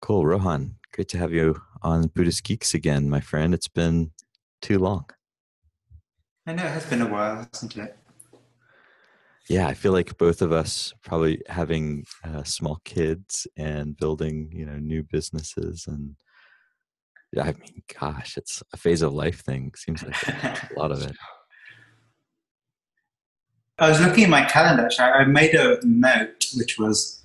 Cool, Rohan. Great to have you on Buddhist Geeks again, my friend. It's been too long. I know it has been a while, hasn't it? Yeah, I feel like both of us probably having uh, small kids and building, you know, new businesses and yeah, I mean, gosh, it's a phase of life thing. Seems like a lot of it. I was looking at my calendar. I made a note, which was,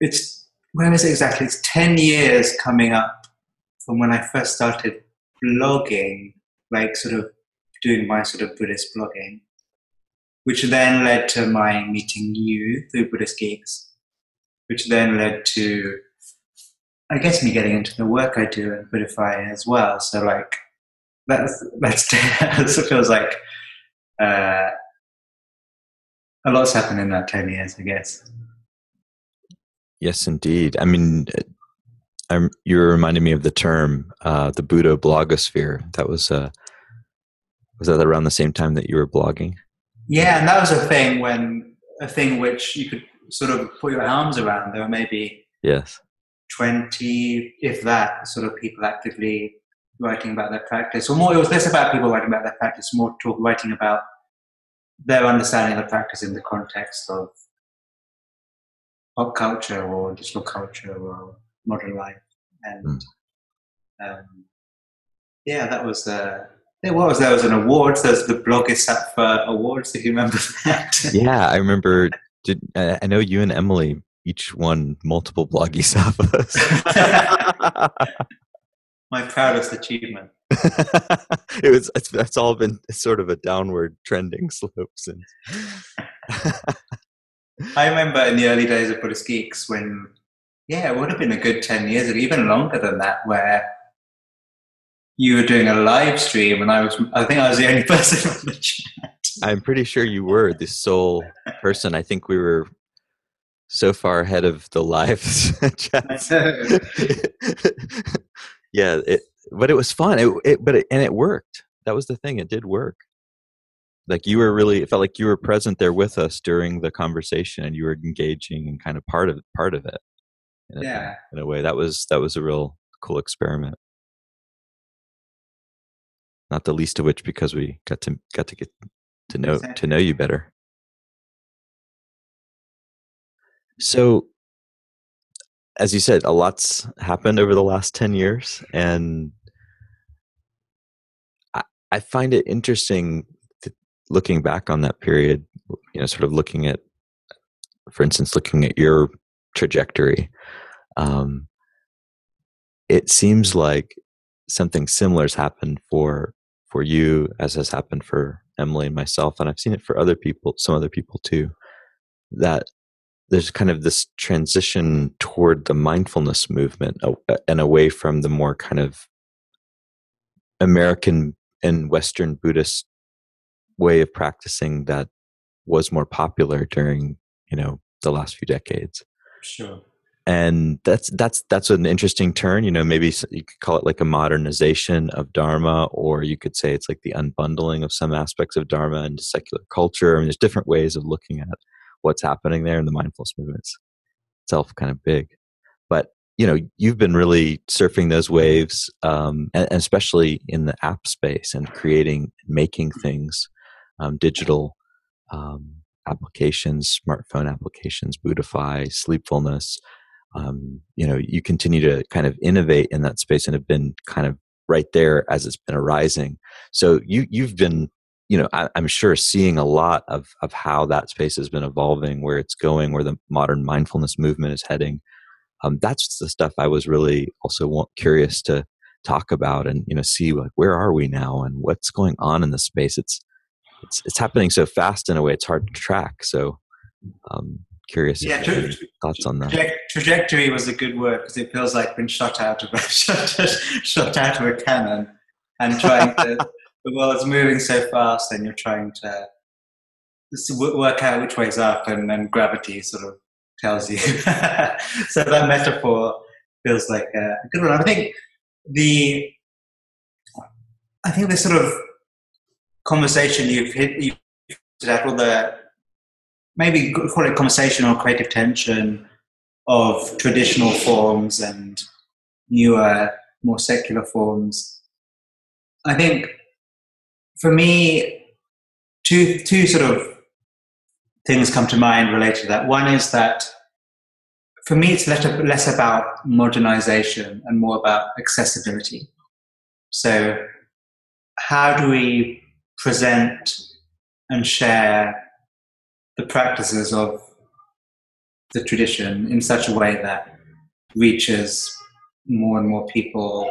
it's where is it exactly? It's ten years coming up from when I first started blogging, like sort of doing my sort of Buddhist blogging, which then led to my meeting you through Buddhist Geeks, which then led to, I guess, me getting into the work I do in Buddhify as well. So like, that's that's it feels like uh, a lot's happened in that ten years, I guess. Yes, indeed. I mean, I'm, you're reminding me of the term uh, the Buddha blogosphere. That was uh, was that around the same time that you were blogging? Yeah, and that was a thing when a thing which you could sort of put your arms around. There were maybe yes twenty, if that, sort of people actively writing about their practice, or more. It was less about people writing about their practice, more talk writing about their understanding of the practice in the context of pop culture or digital culture or modern life. And mm. um, yeah, that was uh, there was there was an awards. There's the Blogist for awards. If you remember that. yeah, I remember. Did uh, I know you and Emily each won multiple Blogisattvas? My proudest achievement. it was. It's, it's all been sort of a downward trending slope since. I remember in the early days of Buddhist Geeks when, yeah, it would have been a good ten years, or even longer than that, where you were doing a live stream, and I was I think I was the only person on the chat. I'm pretty sure you were the sole person. I think we were so far ahead of the live chat. yeah, it, but it was fun. It, it but it, and it worked. That was the thing. It did work. Like you were really, it felt like you were present there with us during the conversation, and you were engaging and kind of part of part of it. In yeah, a, in a way that was that was a real cool experiment not the least of which because we got to got to get to know exactly. to know you better. So, as you said, a lot's happened over the last ten years, and I, I find it interesting looking back on that period. You know, sort of looking at, for instance, looking at your trajectory. Um, it seems like something similar has happened for for you as has happened for Emily and myself, and I've seen it for other people, some other people too, that there's kind of this transition toward the mindfulness movement and away from the more kind of American and Western Buddhist way of practicing that was more popular during, you know, the last few decades. Sure. And that's that's that's an interesting turn you know maybe you could call it like a modernization of dharma or you could say it's like the unbundling of some aspects of dharma into secular culture. I mean, there's different ways of looking at what's happening there and the mindfulness movements itself kind of big. But you know you've been really surfing those waves um, and, and, especially in the app space and creating making things um, digital um, applications smartphone applications buddhify sleepfulness um, you know you continue to kind of innovate in that space and have been kind of right there as it's been arising. So you you've been you know I, am sure seeing a lot of of how that space has been evolving where it's going where the modern mindfulness movement is heading. Um, that's the stuff i was really also curious to talk about and you know see like where are we now and what's going on in the space? It's it's it's happening so fast in a way it's hard to track so um, curious yeah, tra- thoughts on that. trajectory was a good word because it feels like being shot out of a shot, shot out of a cannon and trying to the world's moving so fast and you're trying to work out which way's up and then gravity sort of tells you. so that metaphor feels like a good one. I think the I think the sort of conversation you've hit you've at all the maybe call it conversation or creative tension of traditional forms and newer, more secular forms. I think for me, two two sort of things come to mind related to that. One is that for me, it's less, less about modernization and more about accessibility. So, how do we present and share the practices of the tradition in such a way that reaches more and more people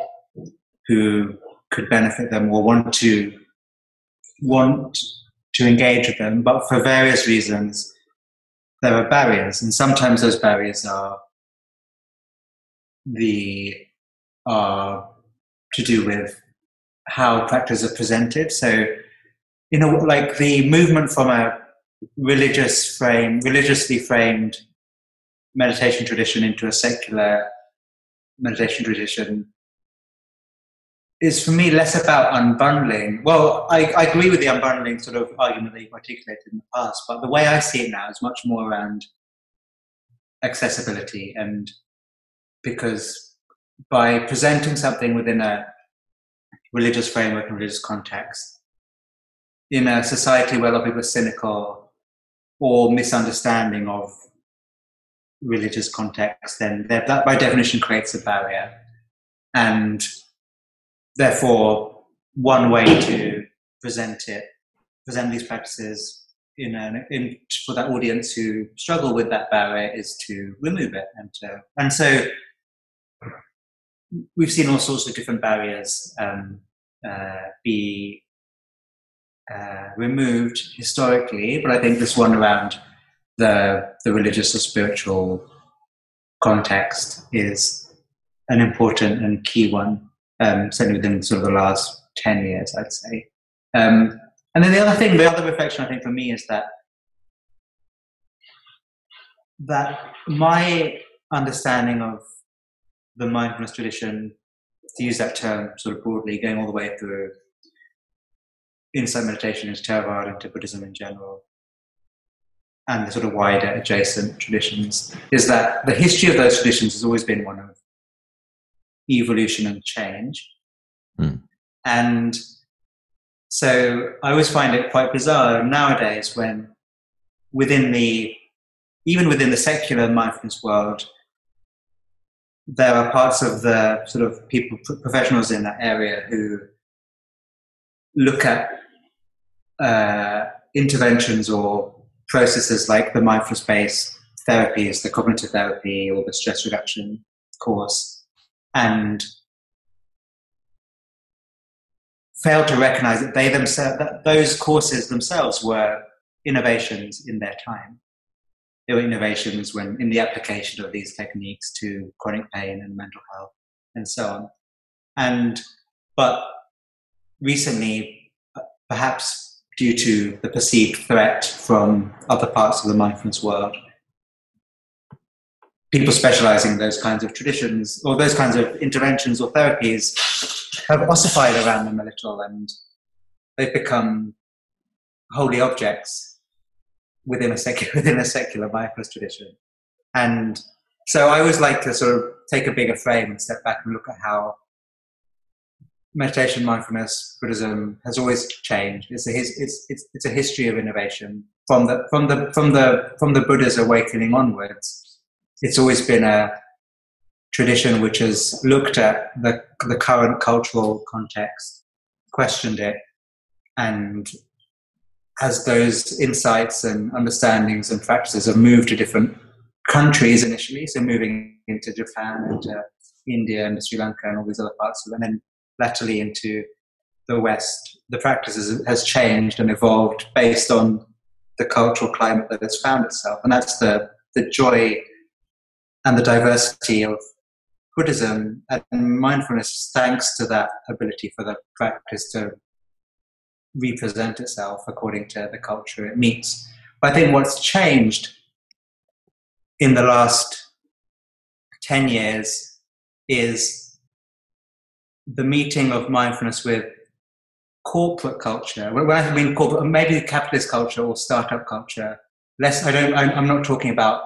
who could benefit them or want to want to engage with them, but for various reasons there are barriers, and sometimes those barriers are the are to do with how practices are presented. So, you know, like the movement from a religious frame, religiously framed meditation tradition into a secular meditation tradition is for me less about unbundling. Well, I, I, agree with the unbundling sort of argument that you've articulated in the past, but the way I see it now is much more around accessibility and because by presenting something within a religious framework and religious context, in a society where a lot of people are cynical or misunderstanding of religious context, then that by definition creates a barrier. And therefore, one way to present it, present these practices in, an, in for that audience who struggle with that barrier is to remove it. And, to, and so we've seen all sorts of different barriers um, uh, be uh, removed historically, but I think this one around the, the religious or spiritual context is an important and key one, um, certainly within sort of the last 10 years, I'd say. Um, and then the other thing, the other reflection I think for me is that that my understanding of the mindfulness tradition, to use that term sort of broadly, going all the way through insight meditation into Theravada, into Buddhism in general, and the sort of wider adjacent traditions, is that the history of those traditions has always been one of evolution and change. Mm. And so I always find it quite bizarre nowadays when within the even within the secular mindfulness world, there are parts of the sort of people professionals in that area who look at uh, interventions or processes like the mindfulness based therapies, the cognitive therapy, or the stress reduction course, and failed to recognize that they themselves, that those courses themselves were innovations in their time there were innovations when in the application of these techniques to chronic pain and mental health and so on. And but recently, perhaps due to the perceived threat from other parts of the mindfulness world, people specializing in those kinds of traditions or those kinds of interventions or therapies have ossified around them a little and they've become holy objects within a secular within a secular mindfulness tradition. And so I always like to sort of take a bigger frame and step back and look at how meditation, mindfulness, Buddhism has always changed. It's a it's it's it's a history of innovation from the from the from the from the Buddha's awakening onwards. It's always been a tradition which has looked at the the current cultural context, questioned it, and as those insights and understandings and practices have moved to different countries initially, so moving into Japan and India and Sri Lanka and all these other parts and then latterly into the West, the practice has changed and evolved based on the cultural climate that has found itself. And that's the, the joy and the diversity of Buddhism and mindfulness, thanks to that ability for the practice to represent itself according to the culture it meets. But I think what's changed in the last 10 years is the meeting of mindfulness with corporate culture. When I mean corporate, maybe capitalist culture or startup culture. Less, I don't. I'm not talking about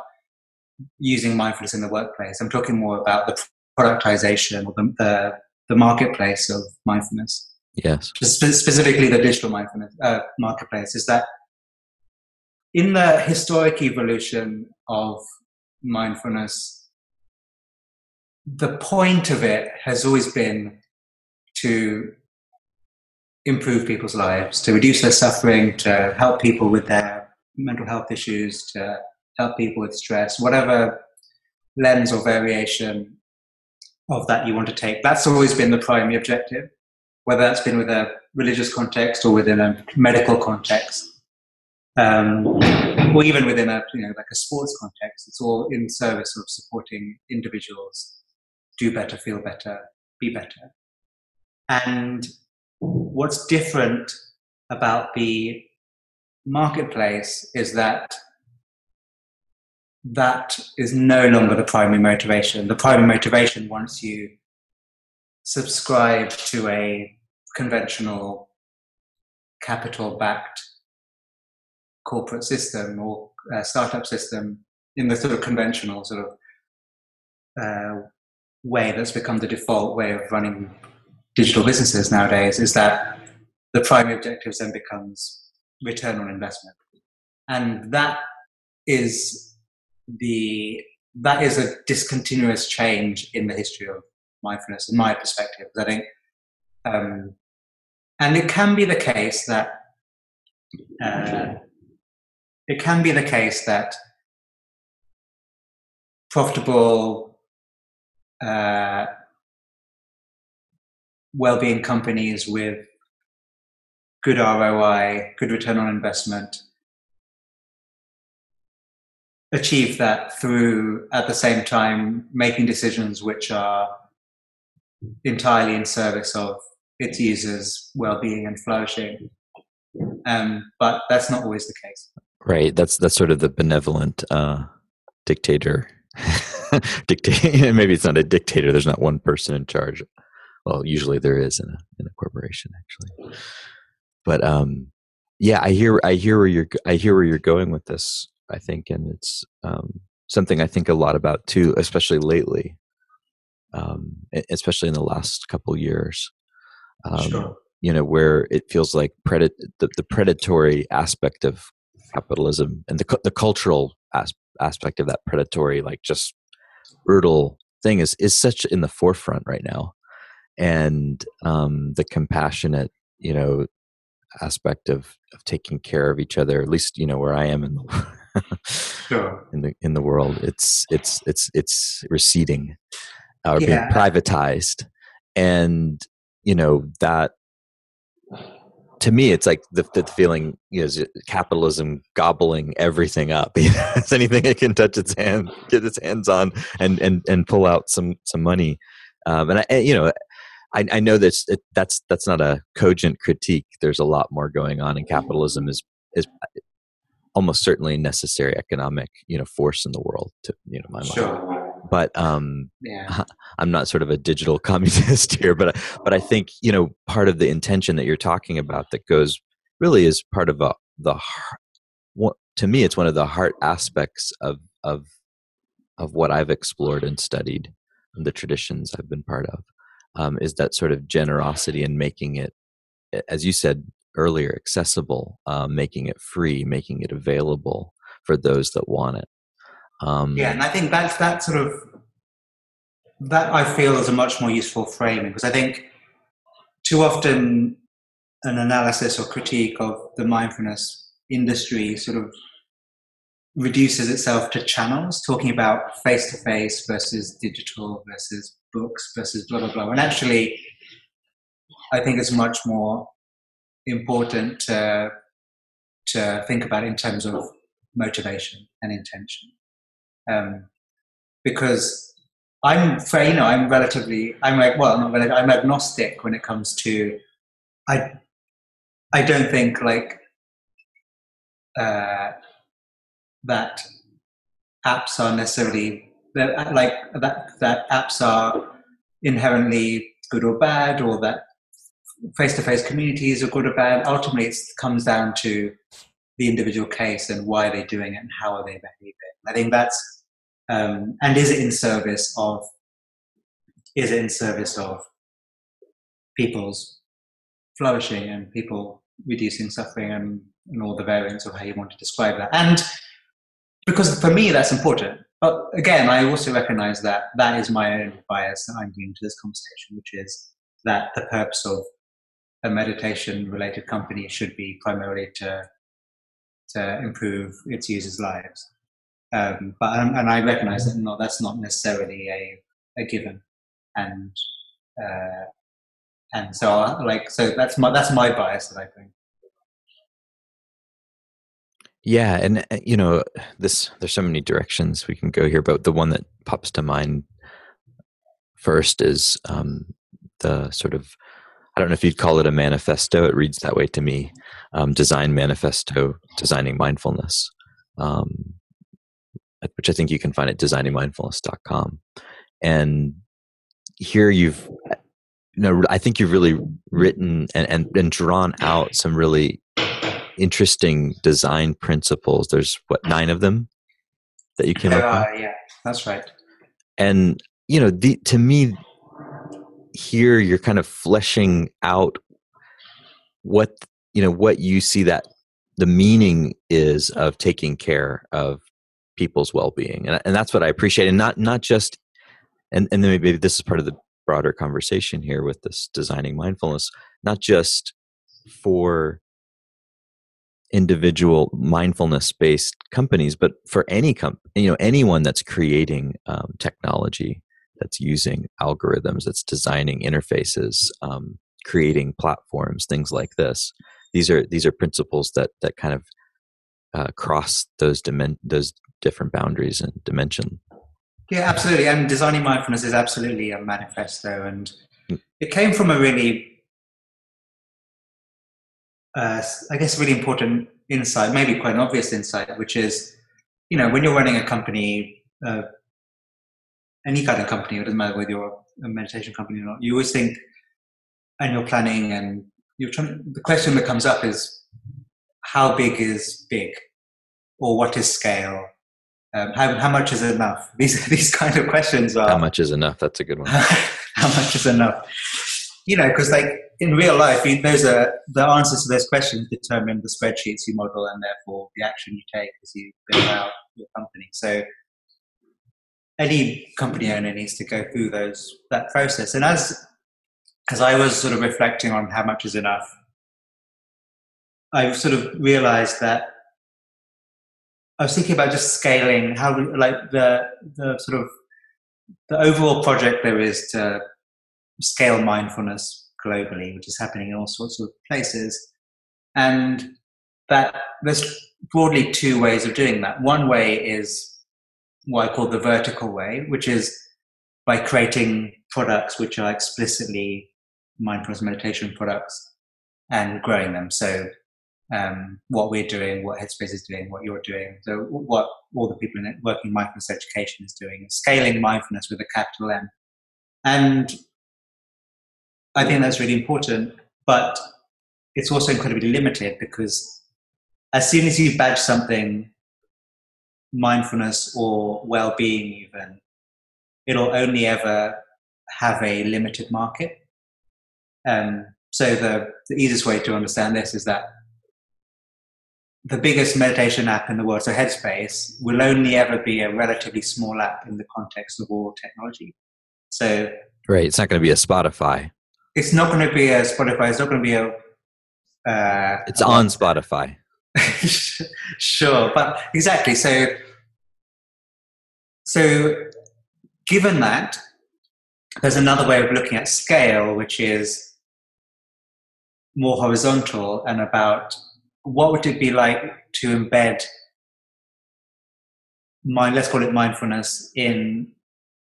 using mindfulness in the workplace. I'm talking more about the productization or the, the, the marketplace of mindfulness. Yes. Spe- specifically, the digital mindfulness uh, marketplace is that in the historic evolution of mindfulness, the point of it has always been to improve people's lives, to reduce their suffering, to help people with their mental health issues, to help people with stress, whatever lens or variation of that you want to take. That's always been the primary objective, whether that's been with a religious context or within a medical context. Um, or even within a you know like a sports context, it's all in service of supporting individuals do better, feel better, be better. And what's different about the marketplace is that that is no longer the primary motivation. The primary motivation, once you subscribe to a conventional capital backed corporate system or uh, startup system in the sort of conventional sort of uh, way that's become the default way of running digital businesses nowadays is that the primary objective then becomes return on investment. And that is the that is a discontinuous change in the history of mindfulness in my perspective. I think um, and it can be the case that uh, it can be the case that profitable uh, well-being companies with good ROI, good return on investment, achieve that through at the same time making decisions which are entirely in service of its users' well-being and flourishing. Um, but that's not always the case. Right. That's that's sort of the benevolent uh, dictator. Dictate. Maybe it's not a dictator. There's not one person in charge. Well, usually there is in a in a corporation, actually. But um, yeah, I hear I hear where you're I hear where you're going with this. I think, and it's um, something I think a lot about too, especially lately, um, especially in the last couple years. Um, sure. You know, where it feels like pred- the, the predatory aspect of capitalism and the the cultural as, aspect of that predatory, like just brutal thing, is is such in the forefront right now, and um, the compassionate, you know, aspect of of taking care of each other. At least you know where I am in the sure. in the in the world, it's it's it's it's receding or yeah. being privatized, and you know that to me, it's like the, the feeling you know, capitalism gobbling everything up. it's anything it can touch its hand, get its hands on, and and and pull out some some money. Um, and I, you know, I, I know that it, that's that's not a cogent critique. There's a lot more going on, and capitalism is is almost certainly a necessary economic you know force in the world. To you know, my sure. mind but um, yeah. I'm not sort of a digital communist here, but but I think you know part of the intention that you're talking about that goes really is part of a, the to me it's one of the heart aspects of of of what I've explored and studied and the traditions I've been part of um, is that sort of generosity and making it, as you said earlier, accessible, uh, making it free, making it available for those that want it. Um, yeah, and I think that's that sort of that I feel is a much more useful framing because I think too often an analysis or critique of the mindfulness industry sort of reduces itself to channels, talking about face to face versus digital versus books versus blah blah blah. And actually, I think it's much more important to to think about in terms of motivation and intention um, because I'm, you know, I'm relatively, I'm like, well, not relatively, I'm agnostic when it comes to, I, I don't think like uh, that apps are necessarily that like that that apps are inherently good or bad, or that face-to-face communities are good or bad. Ultimately, it comes down to the individual case and why they're doing it and how are they behaving. I think that's um, and is it in service of is it in service of people's flourishing and people reducing suffering and, and all the variants of how you want to describe that and because for me that's important but again i also recognize that that is my own bias that i'm bringing to this conversation which is that the purpose of a meditation related company should be primarily to to improve its users lives um, but um, and i recognize that no that's not necessarily a, a given and uh, and so like so that's my that's my bias that I bring. Yeah, and uh, you know this. There's so many directions we can go here, but the one that pops to mind first is um, the sort of I don't know if you'd call it a manifesto. It reads that way to me. Um, design manifesto, designing mindfulness, um, which I think you can find at designingmindfulness.com. And here you've you know i think you've really written and, and, and drawn out some really interesting design principles. There's what nine of them that you came uh, up with? yeah that's right. And you know the, to me here you're kind of fleshing out what you know what you see that the meaning is of taking care of people's well-being. And, and that's what i appreciate. And not not just and and then maybe this is part of the broader conversation here with this designing mindfulness not just for individual mindfulness based companies but for any com- you know anyone that's creating um, technology that's using algorithms that's designing interfaces um, creating platforms things like this these are these are principles that that kind of uh, cross those dimen- those different boundaries and dimension yeah, absolutely. And designing mindfulness is absolutely a manifesto, and hmm. it came from a really, uh, I guess, really important insight, maybe quite an obvious insight, which is, you know, when you're running a company, uh, any kind of company, it doesn't matter whether you're a meditation company or not, you always think, and you're planning, and you're trying. The question that comes up is, how big is big, or what is scale? Um, how, how much is enough? These these kind of questions are. How much is enough? That's a good one. how much is enough? You know, because like in real life, those are the answers to those questions determine the spreadsheets you model and therefore the action you take as you build out your company. So any company owner needs to go through those that process. And as as I was sort of reflecting on how much is enough, I sort of realized that I was thinking about just scaling how like the the sort of the overall project there is to scale mindfulness globally, which is happening in all sorts of places, and that there's broadly two ways of doing that. One way is what I call the vertical way, which is by creating products which are explicitly mindfulness meditation products and growing them. So um, what we're doing, what Headspace is doing, what you're doing, so what all the people in working mindfulness education is doing, scaling mindfulness with a capital M. And I think that's really important, but it's also incredibly limited because as soon as you badge something mindfulness or well-being even, it'll only ever have a limited market. Um, so the, the easiest way to understand this is that the biggest meditation app in the world, so Headspace, will only ever be a relatively small app in the context of all technology. So, right, it's not going to be a Spotify. It's not going to be a Spotify. It's not going to be a. Uh, it's a on Spotify. sure, but exactly. So, so given that, there's another way of looking at scale, which is more horizontal and about what would it be like to embed mind let's call it mindfulness in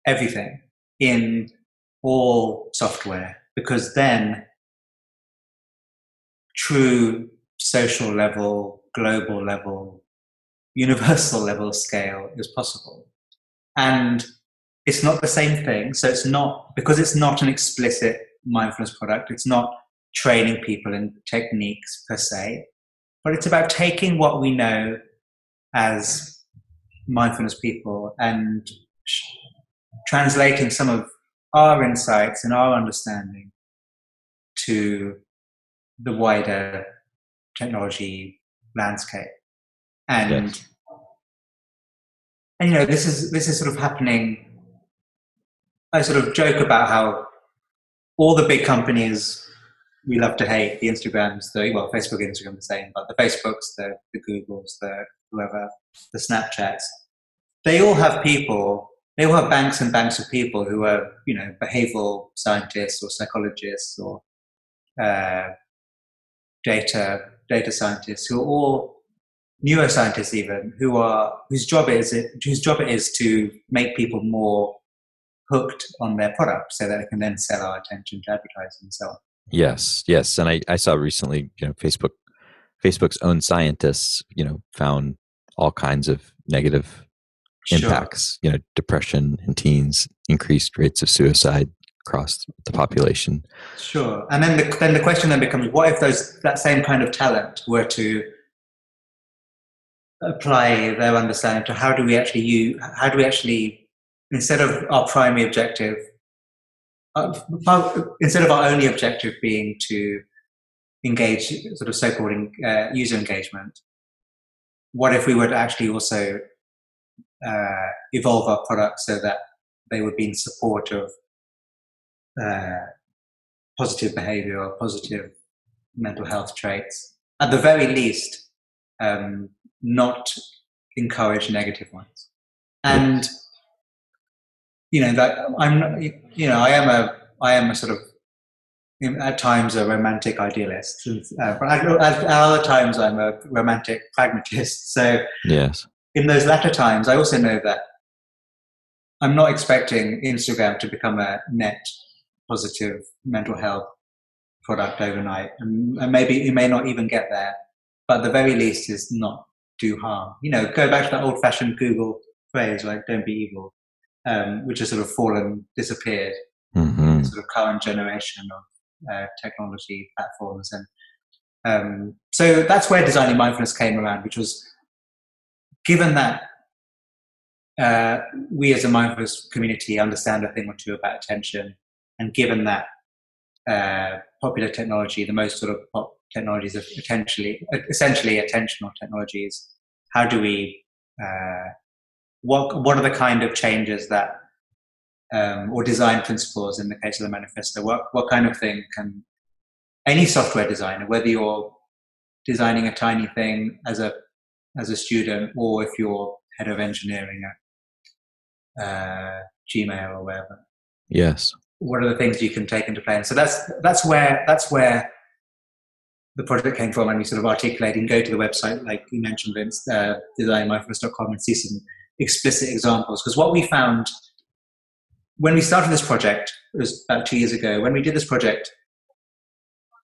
everything in all software because then true social level global level universal level scale is possible. And it's not the same thing. So it's not because it's not an explicit mindfulness product it's not training people in techniques per se but it's about taking what we know as mindfulness people and translating some of our insights and our understanding to the wider technology landscape. And yes. and you know, this is this is sort of happening. I sort of joke about how all the big companies we love to hate the Instagrams, the well, Facebook, Instagram, the same, but the Facebooks, the the Googles, the whoever, the Snapchats, they all have people. They all have banks and banks of people who are, you know, behavioral scientists or psychologists or uh, data data scientists who are all neuroscientists even who are whose job is it whose job it is to make people more hooked on their product so that they can then sell our attention to advertising and so on. Yes, yes. And I, I saw recently, you know, Facebook Facebook's own scientists, you know, found all kinds of negative sure. impacts, you know, depression in teens, increased rates of suicide across the population. Sure. And then the, then the question then becomes what if those that same kind of talent were to apply their understanding to how do we actually use, how do we actually instead of our primary objective uh, instead of our only objective being to engage sort of so-called uh, user engagement what if we were to actually also uh, evolve our products so that they would be in support of uh, positive behavior or positive mental health traits. At the very least um, not encourage negative ones. And you know that I'm you know I am a I am a sort of at times a romantic idealist, uh, but at, at, other times I'm a romantic pragmatist. So yes, in those latter times, I also know that I'm not expecting Instagram to become a net positive mental health product overnight, and, and maybe it may not even get there. But the very least is not do harm. You know, go back to that old-fashioned Google phrase, like "Don't be evil." um, which has sort of fallen, disappeared. Mm-hmm. Sort of current generation of uh, technology platforms, and um, so that's where designing mindfulness came around, which was given that uh, we as a mindfulness community understand a thing or two about attention, and given that uh, popular technology, the most sort of pop technologies are essentially, essentially attentional technologies, how do we uh, what what are the kind of changes that um, or design principles in the case of the manifesto? What what kind of thing can any software designer, whether you're designing a tiny thing as a as a student or if you're head of engineering at uh, Gmail or wherever. Yes. What are the things you can take into play? And so that's that's where that's where the project came from, and we sort of articulating. And go to the website, like you mentioned, Vince, uh, designmindfulness.com, and see some explicit examples. Because what we found when we started this project, it was about two years ago, when we did this project,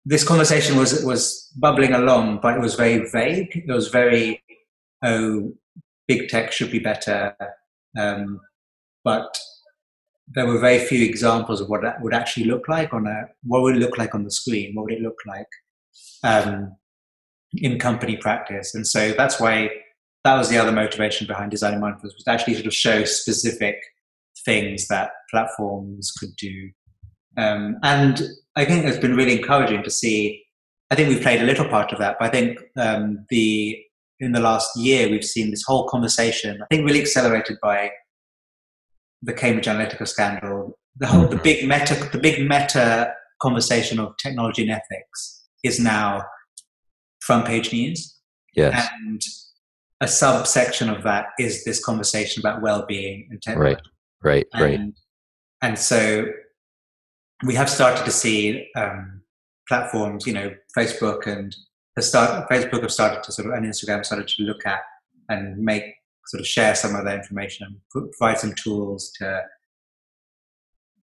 this conversation was was bubbling along, but it was very vague. It was very, oh, big tech should be better, um, but there were very few examples of what that would actually look like on a what would it look like on the screen, what would it look like um, in company practice, and so that's why that was the other motivation behind designing mindfulness was to actually sort of show specific things that platforms could do. Um, and I think it's been really encouraging to see. I think we've played a little part of that, but I think um, the in the last year we've seen this whole conversation. I think really accelerated by the Cambridge Analytica scandal. The whole the big meta the big meta conversation of technology and ethics is now front page news. Yes. And a subsection of that is this conversation about well-being and technology. Right, right, right. And, and so we have started to see um, platforms, you know, Facebook and the start, Facebook have started to sort of, and Instagram started to look at and make sort of share some of their information and provide some tools to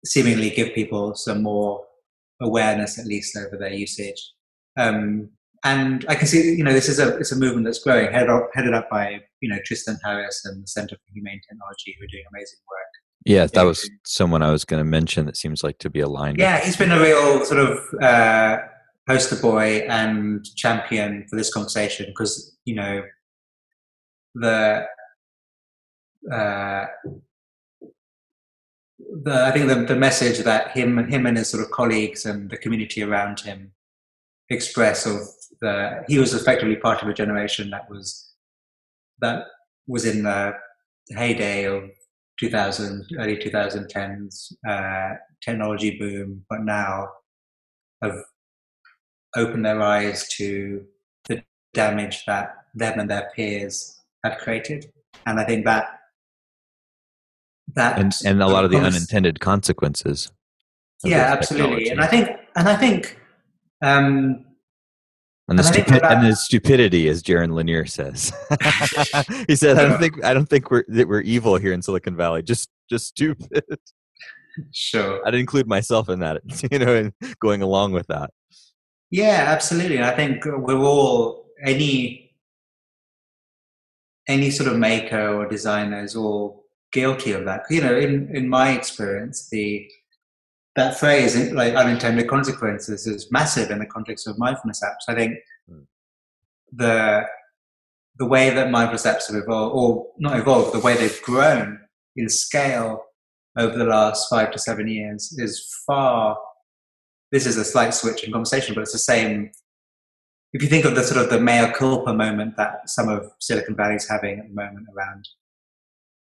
seemingly give people some more awareness, at least over their usage. Um, and I can see, you know, this is a it's a movement that's growing, headed up, headed up by you know Tristan Harris and the Center for Humane Technology, who are doing amazing work. Yeah, that was someone I was going to mention. That seems like to be aligned. Yeah, he's been a real sort of uh, poster boy and champion for this conversation because you know the uh, the I think the, the message that him him and his sort of colleagues and the community around him express of the he was effectively part of a generation that was that was in the heyday of 2000 early 2010s uh, technology boom, but now have opened their eyes to the damage that them and their peers have created, and I think that that and, and a lot of the unintended consequences. Yeah, absolutely, and I think and I think. Um, and the, and, stupi- and the stupidity, as Jaron Lanier says, he said, "I don't think I don't think we're that we're evil here in Silicon Valley. Just just stupid." Sure, I'd include myself in that, you know, and going along with that. Yeah, absolutely. I think we're all any any sort of maker or designer is all guilty of that. You know, in in my experience, the that phrase, like unintended consequences, is massive in the context of mindfulness apps. I think mm. the the way that mindfulness apps have evolved, or not evolved, the way they've grown in scale over the last five to seven years is far. This is a slight switch in conversation, but it's the same. If you think of the sort of the mea culpa moment that some of Silicon Valley is having at the moment around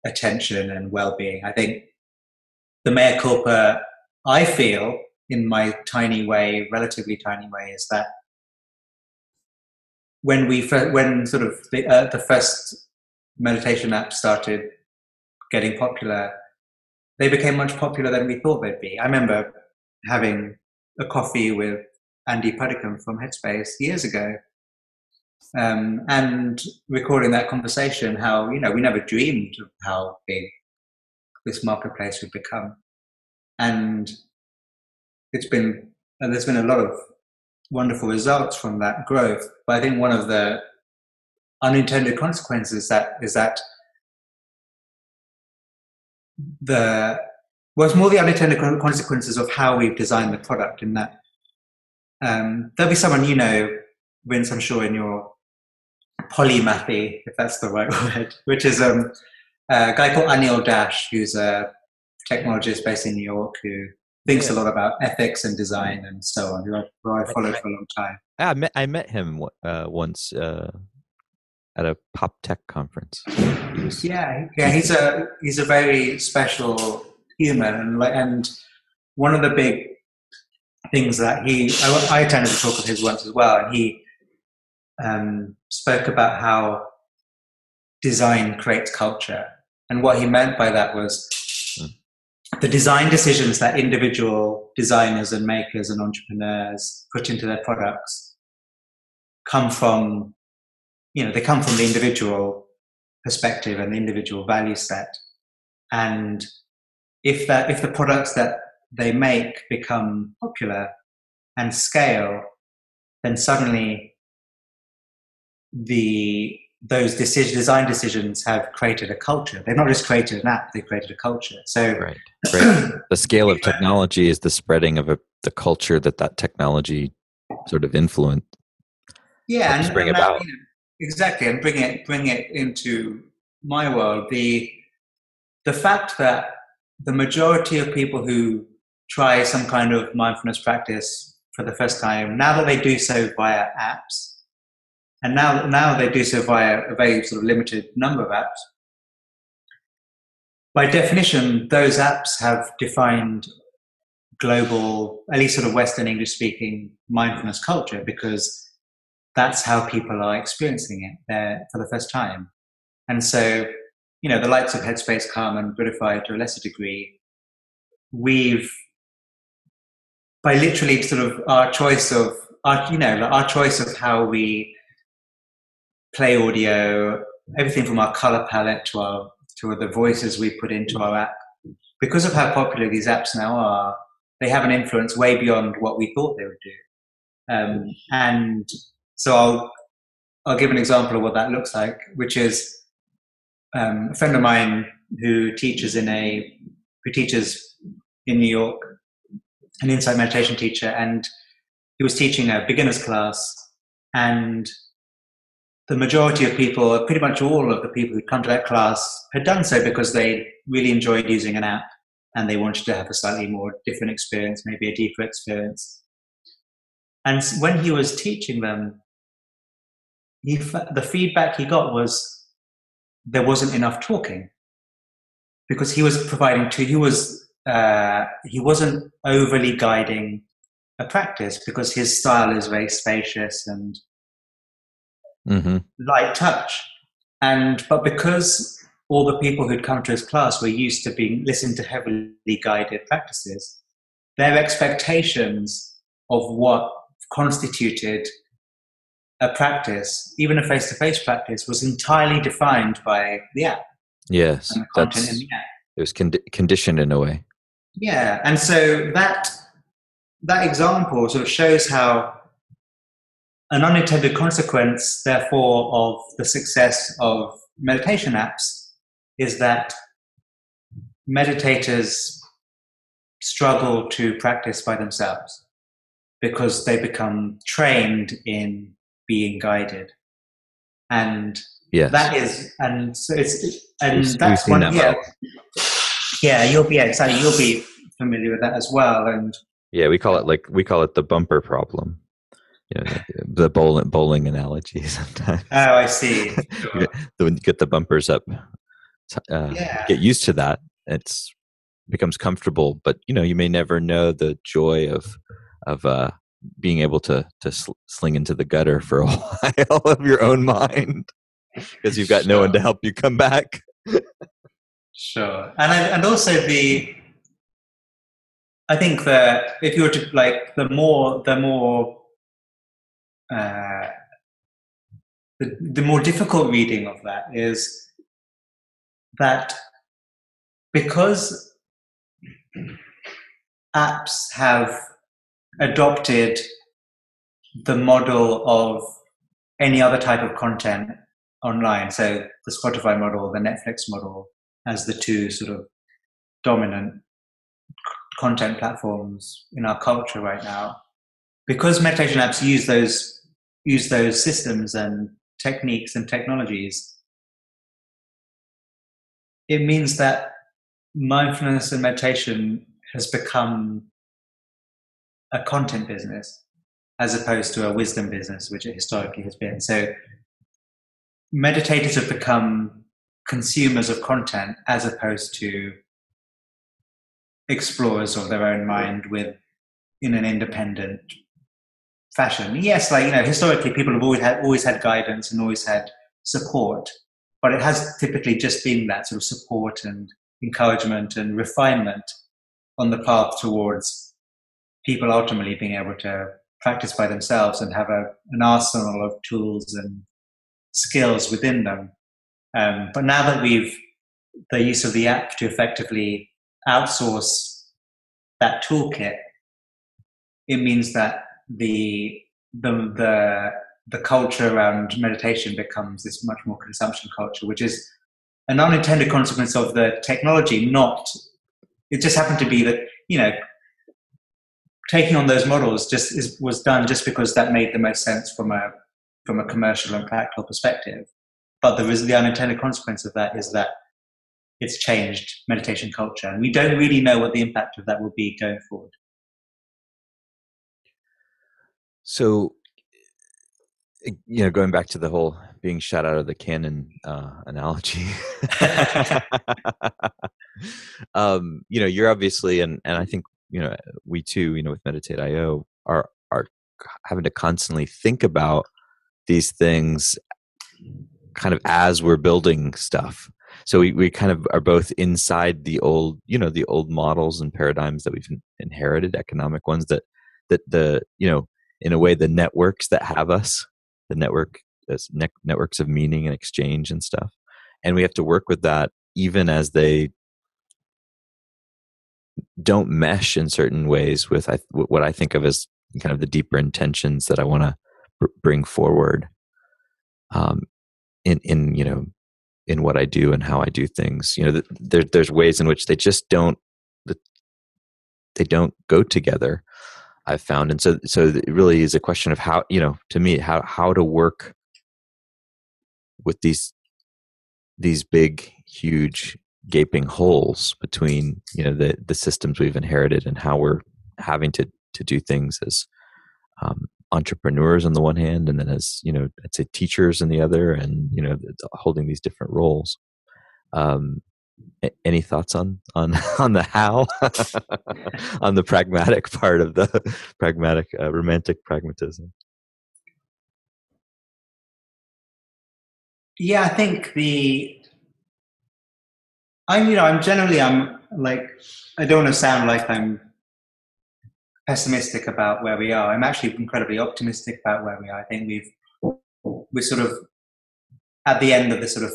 attention and well-being, I think the mea culpa I feel in my tiny way, relatively tiny way, is that when we when sort of the, uh, the first meditation app started getting popular, they became much popular than we thought they'd be. I remember having a coffee with Andy Puddicombe from Headspace years ago, um, and recording that conversation. How you know we never dreamed of how big this marketplace would become and it's been and there's been a lot of wonderful results from that growth. But I think one of the unintended consequences that is that the it's more the unintended consequences of how we've designed the product. In that um, there'll be someone you know, Vince, I'm sure, in your polymathy, if that's the right word, which is um, a guy called Anil Dash, who's a technologist based in New York who thinks yeah. a lot about ethics and design and so on, who I, who I followed for a long time. I met, I met him uh, once uh, at a pop tech conference. Yeah, yeah, he's a he's a very special human, and and one of the big things that he I, I attended a talk of his once as well, and he um, spoke about how design creates culture, and what he meant by that was the design decisions that individual designers and makers and entrepreneurs put into their products come from you know they come from the individual perspective and the individual value set. And if that if the products that they make become popular and scale then suddenly the those decision, design decisions have created a culture. They've not just created an app; they've created a culture. So, right, right. the scale of technology is the spreading of a, the culture that that technology sort of influence. Yeah, and, bring and about. exactly, and bring it bring it into my world. The the fact that the majority of people who try some kind of mindfulness practice for the first time, now that they do so via apps, and now, now they do so via a very sort of limited number of apps. By definition, those apps have defined global, at least sort of Western English speaking mindfulness culture because that's how people are experiencing it there for the first time. And so, you know, the likes of Headspace, Calm, and Buddhify to a lesser degree, we've, by literally sort of our choice of, our, you know, our choice of how we play audio, everything from our color palette to our to the voices we put into our app. Because of how popular these apps now are, they have an influence way beyond what we thought they would do. Um, and so I'll I'll give an example of what that looks like, which is um, a friend of mine who teaches in a who teaches in New York, an insight meditation teacher, and he was teaching a beginners class, and the majority of people, pretty much all of the people who'd come to that class, had done so because they really enjoyed using an app and they wanted to have a slightly more different experience, maybe a deeper experience. And when he was teaching them, he, the feedback he got was there wasn't enough talking because he was providing to he was uh, he wasn't overly guiding a practice because his style is very spacious and mm-hmm. light touch and but because all the people who'd come to his class were used to being listening to heavily guided practices their expectations of what constituted a practice, even a face to face practice, was entirely defined by the app. Yes. The that's, the It was con- conditioned in a way. Yeah. And so that, that example sort of shows how an unintended consequence, therefore, of the success of meditation apps is that meditators struggle to practice by themselves because they become trained in being guided and yes. that is and so it's and we've, that's we've one that yeah yeah you'll be yeah, exactly you'll be familiar with that as well and yeah we call it like we call it the bumper problem you know, the bowling bowling analogy sometimes oh i see sure. when you get the bumpers up uh, yeah. get used to that it's becomes comfortable but you know you may never know the joy of of uh, being able to to sl- sling into the gutter for a while of your own mind because you've got sure. no one to help you come back. sure, and I, and also the I think that if you were to like the more the more uh, the, the more difficult reading of that is that because apps have adopted the model of any other type of content online. So the Spotify model, the Netflix model, as the two sort of dominant content platforms in our culture right now. Because meditation apps use those use those systems and techniques and technologies, it means that mindfulness and meditation has become a content business as opposed to a wisdom business, which it historically has been. So meditators have become consumers of content as opposed to explorers of their own mind with in an independent fashion. Yes, like you know, historically people have always had always had guidance and always had support, but it has typically just been that sort of support and encouragement and refinement on the path towards people ultimately being able to practice by themselves and have a, an arsenal of tools and skills within them. Um, but now that we've the use of the app to effectively outsource that toolkit, it means that the the the the culture around meditation becomes this much more consumption culture, which is an unintended consequence of the technology. Not it just happened to be that you know taking on those models just is, was done just because that made the most sense from a from a commercial and practical perspective. But the, the unintended consequence of that is that it's changed meditation culture, and we don't really know what the impact of that will be going forward. So, you know, going back to the whole being shot out of the cannon uh, analogy, um, you know, you're obviously, and and I think you know we too you know with meditate.io are are having to constantly think about these things kind of as we're building stuff. So we, we kind of are both inside the old you know the old models and paradigms that we've inherited economic ones that that the you know in a way the networks that have us the network ne- networks of meaning and exchange and stuff. And we have to work with that even as they don't mesh in certain ways with I, what I think of as kind of the deeper intentions that I want to br- bring forward um, in in you know in what I do and how I do things. You know, there, there's ways in which they just don't they don't go together. I've found, and so so it really is a question of how you know to me how how to work with these these big, huge, gaping holes between you know the the systems we've inherited and how we're having to to do things as um, entrepreneurs on the one hand, and then as you know, I'd say teachers on the other, and you know, holding these different roles. Um, any thoughts on on on the how on the pragmatic part of the pragmatic uh, romantic pragmatism yeah i think the i'm you know i'm generally i'm like i don't want to sound like i'm pessimistic about where we are i'm actually incredibly optimistic about where we are i think we've we're sort of at the end of the sort of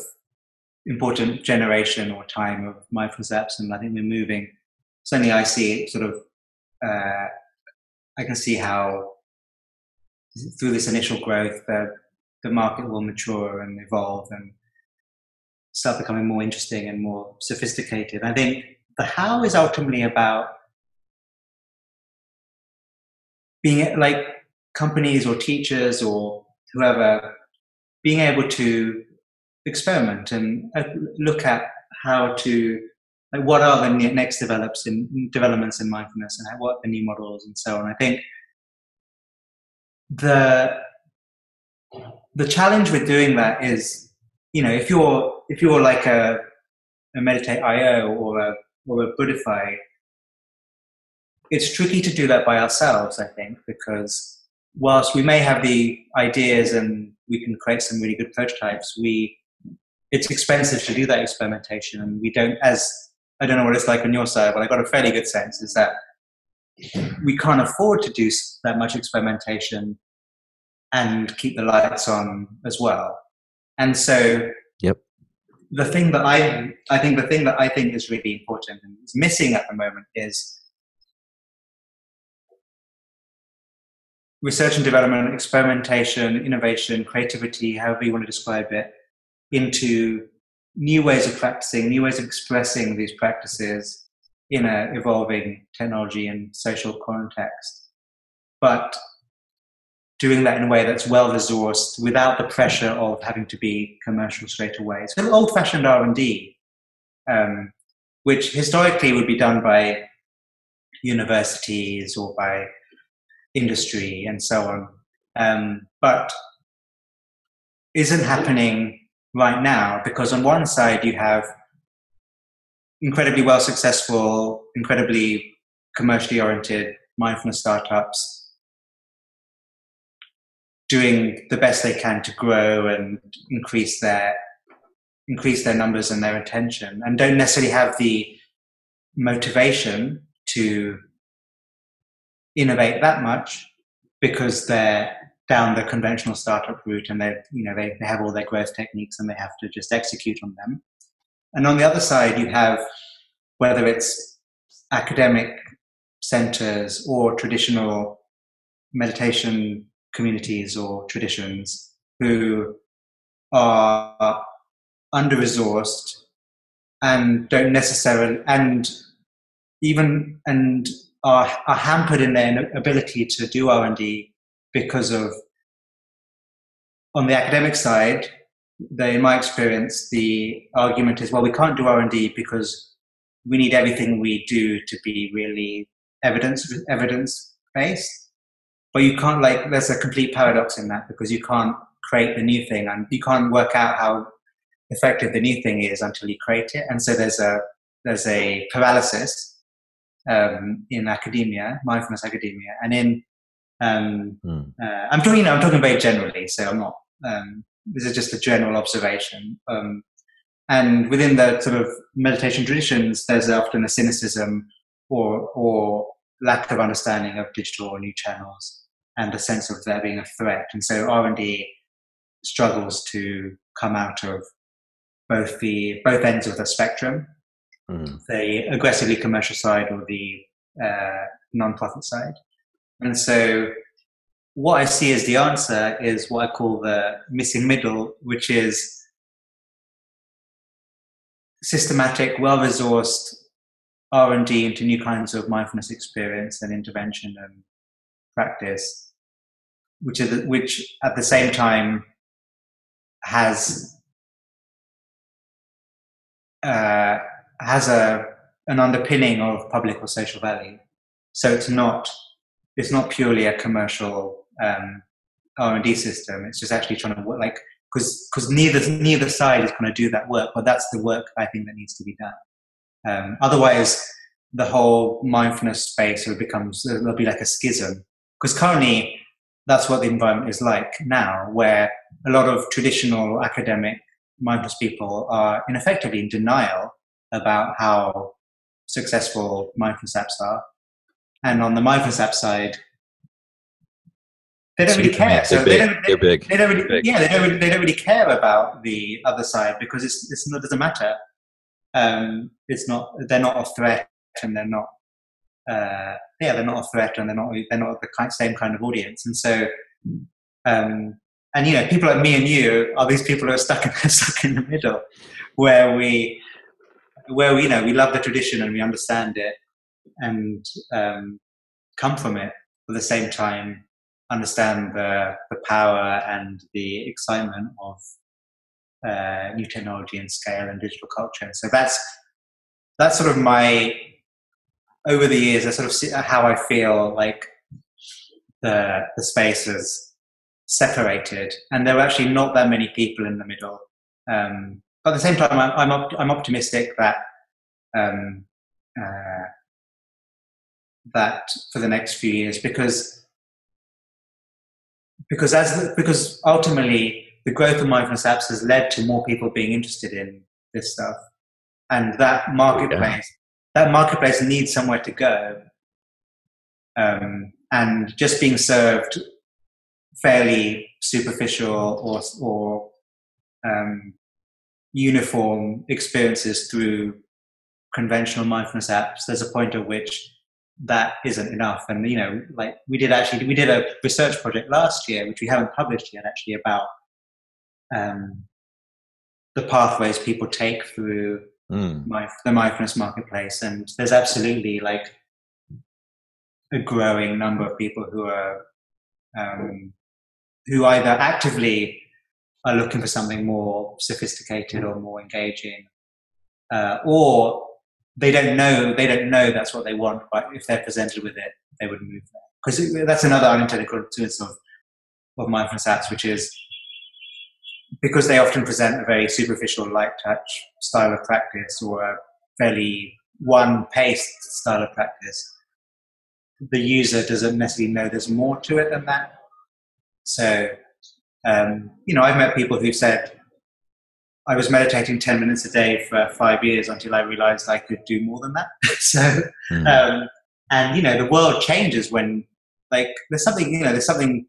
important generation or time of and I think we're moving. Certainly, I see sort of. Uh, I can see how through this initial growth, the the market will mature and evolve and start becoming more interesting and more sophisticated. I think the how is ultimately about being like companies or teachers or whoever being able to experiment and uh, look at how to like what are the next develops in developments in mindfulness and what the new models and so on. I think the the challenge with doing that is, you know, if you're if you're like a, a meditate IO or a or a Buddhify, it's tricky to do that by ourselves. I think because whilst we may have the ideas and we can create some really good prototypes, we it's expensive to do that experimentation, and we don't. As I don't know what it's like on your side, but I got a fairly good sense is that we can't afford to do that much experimentation and keep the lights on as well. And so, yep. The thing that I I think the thing that I think is really important and is missing at the moment is research and development, experimentation, innovation, creativity, however you want to describe it, into new ways of practicing, new ways of expressing these practices in an evolving technology and social context. But doing that in a way that's well resourced without the pressure of having to be commercial straight away. It's So old-fashioned R&D, um, which historically would be done by universities or by industry and so on, um, but isn't happening right now because on one side you have incredibly well successful, incredibly commercially oriented mindfulness startups doing the best they can to grow and increase their increase their numbers and their attention and don't necessarily have the motivation to innovate that much because they're down the conventional startup route and they you know they, they have all their growth techniques and they have to just execute on them. And on the other side you have whether it's academic centers or traditional meditation communities or traditions who are under resourced and don't necessarily and even and are, are hampered in their ability to do r&d because of on the academic side they, in my experience the argument is well we can't do r&d because we need everything we do to be really evidence evidence based but you can't like there's a complete paradox in that because you can't create the new thing and you can't work out how effective the new thing is until you create it and so there's a there's a paralysis um, in academia mindfulness academia and in um, mm. uh, I'm talking, you know, I'm talking very generally, so I'm not. Um, this is just a general observation. Um, and within the sort of meditation traditions, there's often a cynicism or or lack of understanding of digital or new channels, and a sense of there being a threat. And so R and D struggles to come out of both the both ends of the spectrum, mm. the aggressively commercial side or the uh, non-profit side. And so what I see as the answer is what I call the missing middle, which is systematic, well-resourced R&D into new kinds of mindfulness experience and intervention and practice, which, is, which at the same time has uh, has a an underpinning of public or social value. So it's not it's not purely a commercial um, R and D system. It's just actually trying to work like because because neither neither side is going to do that work, but that's the work I think that needs to be done. Um, otherwise, the whole mindfulness space will becomes there'll be like a schism because currently that's what the environment is like now, where a lot of traditional academic mindfulness people are in effectively in denial about how successful mindfulness apps are. And on the mindfulness app side, they don't really care. So they don't, they, big. They don't really, big. yeah, they don't really, they don't really care about the other side because it's, it's not, it doesn't matter. Um, it's not, they're not a threat and they're not, uh, yeah, they're not a threat and they're not, they're not the kind, same kind of audience. And so, um, and you know, people like me and you are these people who are stuck in, stuck in the middle where we, where we, you know, we love the tradition and we understand it and um, come from it but at the same time understand the, the power and the excitement of uh, new technology and scale and digital culture. And so that's that's sort of my over the years. I sort of see how I feel like the the space is separated, and there are actually not that many people in the middle. Um, but at the same time, I'm I'm, I'm optimistic that um, uh, that for the next few years because because as because ultimately the growth of mindfulness apps has led to more people being interested in this stuff, and that marketplace. That marketplace needs somewhere to go, um, and just being served fairly superficial or or um, uniform experiences through conventional mindfulness apps. There's a point at which that isn't enough. And you know, like we did actually, we did a research project last year, which we haven't published yet, actually about um, the pathways people take through mm. my, the mindfulness marketplace. And there's absolutely like a growing number of people who are um, who either actively are looking for something more sophisticated or more engaging, uh, or they don't know they don't know that's what they want but if they're presented with it they would move there because that's another unintended consequence of of mindfulness apps which is because they often present a very superficial light touch style of practice or a fairly one paced style of practice the user doesn't necessarily know there's more to it than that so um, you know i've met people who've said I was meditating 10 minutes a day for five years until I realized I could do more than that. so, mm. um, and you know, the world changes when, like, there's something, you know, there's something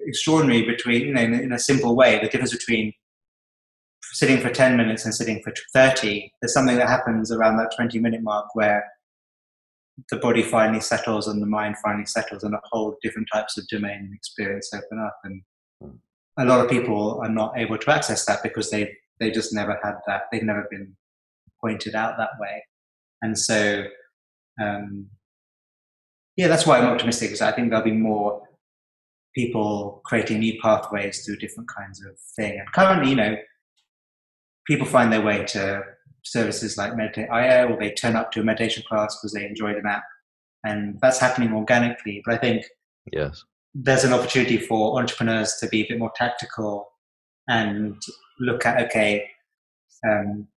extraordinary between, you know, in, in a simple way, the difference between sitting for 10 minutes and sitting for 30. There's something that happens around that 20 minute mark where the body finally settles and the mind finally settles and a whole different types of domain and experience open up. And a lot of people are not able to access that because they they just never had that. They've never been pointed out that way, and so um, yeah, that's why I'm optimistic. Because I think there'll be more people creating new pathways through different kinds of thing. And currently, you know, people find their way to services like Meditate.io, or they turn up to a meditation class because they enjoyed an app, and that's happening organically. But I think yes, there's an opportunity for entrepreneurs to be a bit more tactical and look at okay um,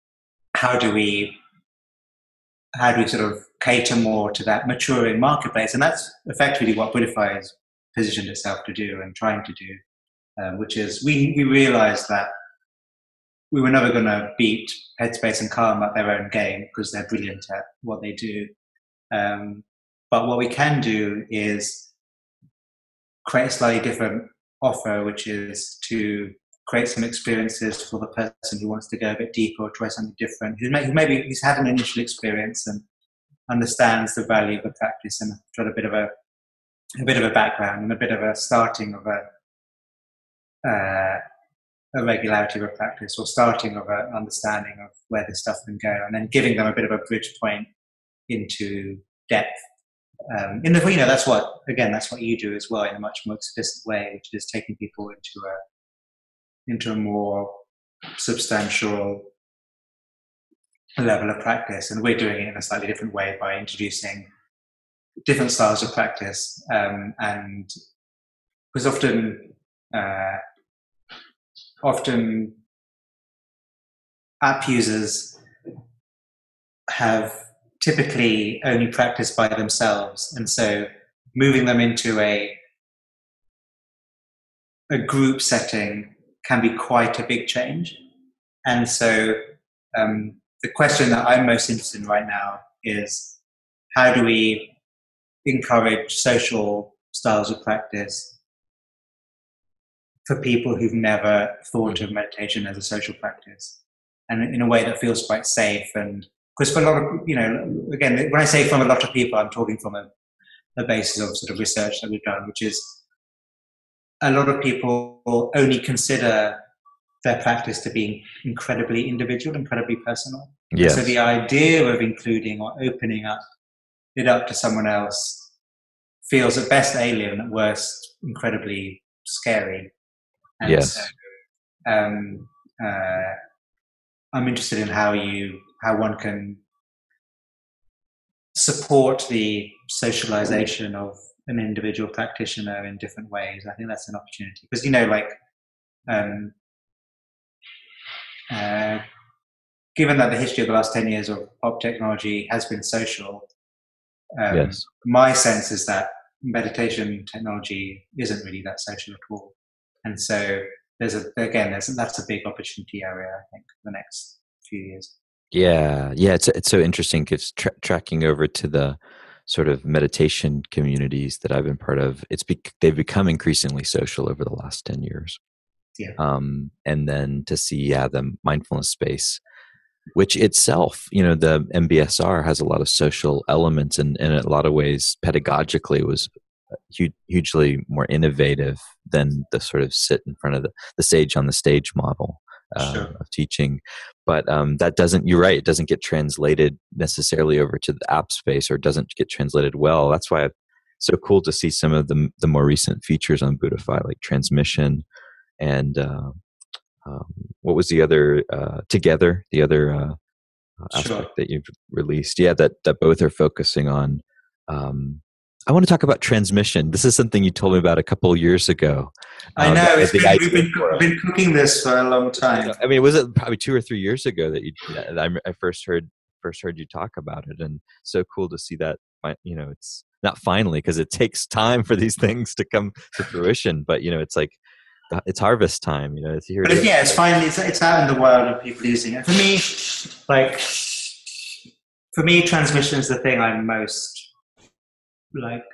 how do we how do we sort of cater more to that maturing marketplace and that's effectively what Buddhify has positioned itself to do and trying to do um, which is we, we realized that we were never going to beat headspace and calm at their own game because they're brilliant at what they do. Um, but what we can do is create a slightly different offer, which is to create some experiences for the person who wants to go a bit deeper or try something different, who, maybe he's had an initial experience and understands the value of the practice and got a bit of a a bit of a background and a bit of a starting of a uh, a regularity of a practice or starting of an understanding of where this stuff can go and then giving them a bit of a bridge point into depth. Um, in the you know that's what again that's what you do as well in a much more explicit way, which is taking people into a into a more substantial level of practice, and we're doing it in a slightly different way by introducing different styles of practice, um, and because often, uh, often app users have typically only practiced by themselves, and so moving them into a a group setting can be quite a big change. And so um, the question that I'm most interested in right now is how do we encourage social styles of practice for people who've never thought of meditation as a social practice and in a way that feels quite safe and because for a lot of you know again when i say from a lot of people i'm talking from a, a basis of sort of research that we've done which is a lot of people only consider their practice to be incredibly individual, incredibly personal. Yes. So the idea of including or opening up it up to someone else feels at best alien, at worst incredibly scary. And yes. So, um, uh, I'm interested in how you how one can support the socialization of an individual practitioner in different ways. I think that's an opportunity because you know, like, um, uh, given that the history of the last ten years of pop technology has been social, um, yes. my sense is that meditation technology isn't really that social at all, and so there's a again, there's that's a big opportunity area I think for the next few years. Yeah, yeah, it's it's so interesting. It's tra- tracking over to the sort of meditation communities that I've been part of, it's be- they've become increasingly social over the last 10 years. Yeah. Um, and then to see, yeah, the mindfulness space, which itself, you know, the MBSR has a lot of social elements and, and in a lot of ways, pedagogically was hu- hugely more innovative than the sort of sit in front of the, the sage on the stage model uh, sure. of teaching. But um, that doesn't, you're right, it doesn't get translated necessarily over to the app space or doesn't get translated well. That's why it's so cool to see some of the, the more recent features on Buddhify, like transmission and uh, um, what was the other, uh, Together, the other uh, aspect sure. that you've released. Yeah, that, that both are focusing on um, I want to talk about transmission. This is something you told me about a couple years ago. I um, know. Been, we've been, been, cooking this for a long time. I mean, was it probably two or three years ago that you that I, first heard first heard you talk about it, and so cool to see that. You know, it's not finally because it takes time for these things to come to fruition, but you know, it's like it's harvest time. You know, it's here. But yeah, it's finally it's, it's out in the world and people using it. For me, like for me, transmission is the thing I'm most like,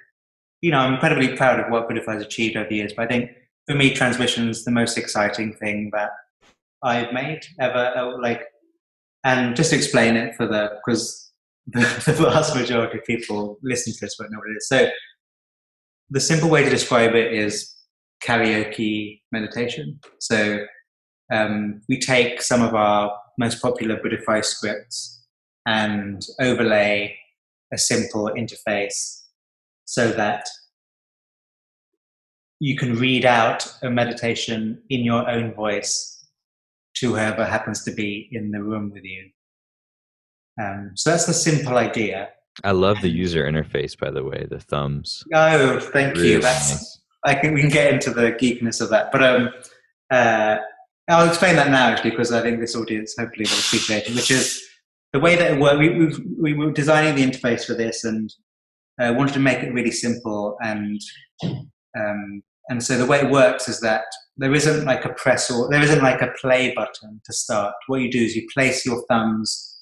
you know, I'm incredibly proud of what Buddhify has achieved over the years, but I think for me, transmission is the most exciting thing that I've made ever. Uh, like, and just explain it for the, because the, the vast majority of people listening to this won't know what it is. So, the simple way to describe it is karaoke meditation. So, um, we take some of our most popular Buddhify scripts and overlay a simple interface so that you can read out a meditation in your own voice to whoever happens to be in the room with you. Um, so that's the simple idea. I love the user interface, by the way, the thumbs. Oh, thank really you. That's nice. I think we can get into the geekness of that, but um, uh, I'll explain that now actually because I think this audience hopefully will appreciate it. Which is the way that it worked. We, we were designing the interface for this, and uh, wanted to make it really simple and um, and so the way it works is that there isn't like a press or there isn't like a play button to start. What you do is you place your thumbs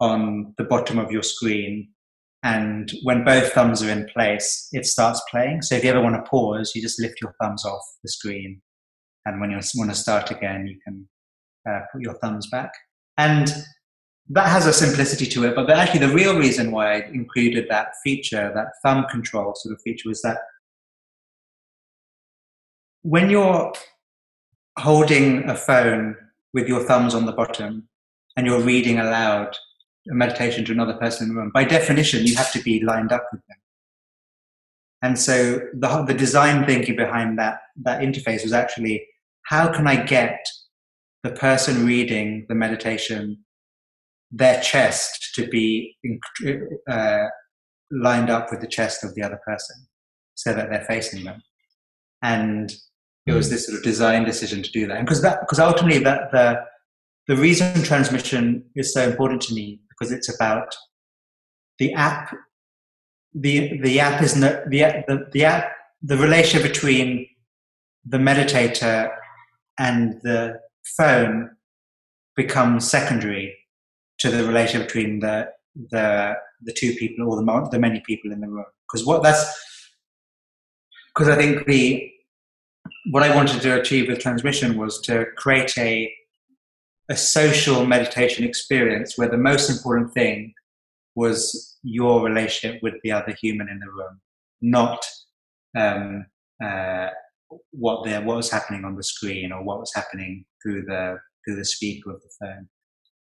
on the bottom of your screen and when both thumbs are in place, it starts playing. So if you ever want to pause, you just lift your thumbs off the screen. And when you want to start again, you can uh, put your thumbs back. And that has a simplicity to it, but actually the real reason why I included that feature, that thumb control sort of feature, was that when you're holding a phone with your thumbs on the bottom and you're reading aloud a meditation to another person in the room, by definition, you have to be lined up with them. And so the, the design thinking behind that, that interface was actually how can I get the person reading the meditation their chest to be uh, lined up with the chest of the other person so that they're facing them. And it was hmm. this sort of design decision to do that. And because that, because ultimately that the, the reason transmission is so important to me because it's about the app, the, the app is no, the, the, the app, the relation between the meditator and the phone becomes secondary to the relation between the the the two people or the the many people in the room. Because what that's because I think the what I wanted to achieve with transmission was to create a a social meditation experience where the most important thing was your relationship with the other human in the room, not um, uh, what the what was happening on the screen or what was happening through the through the speaker of the phone.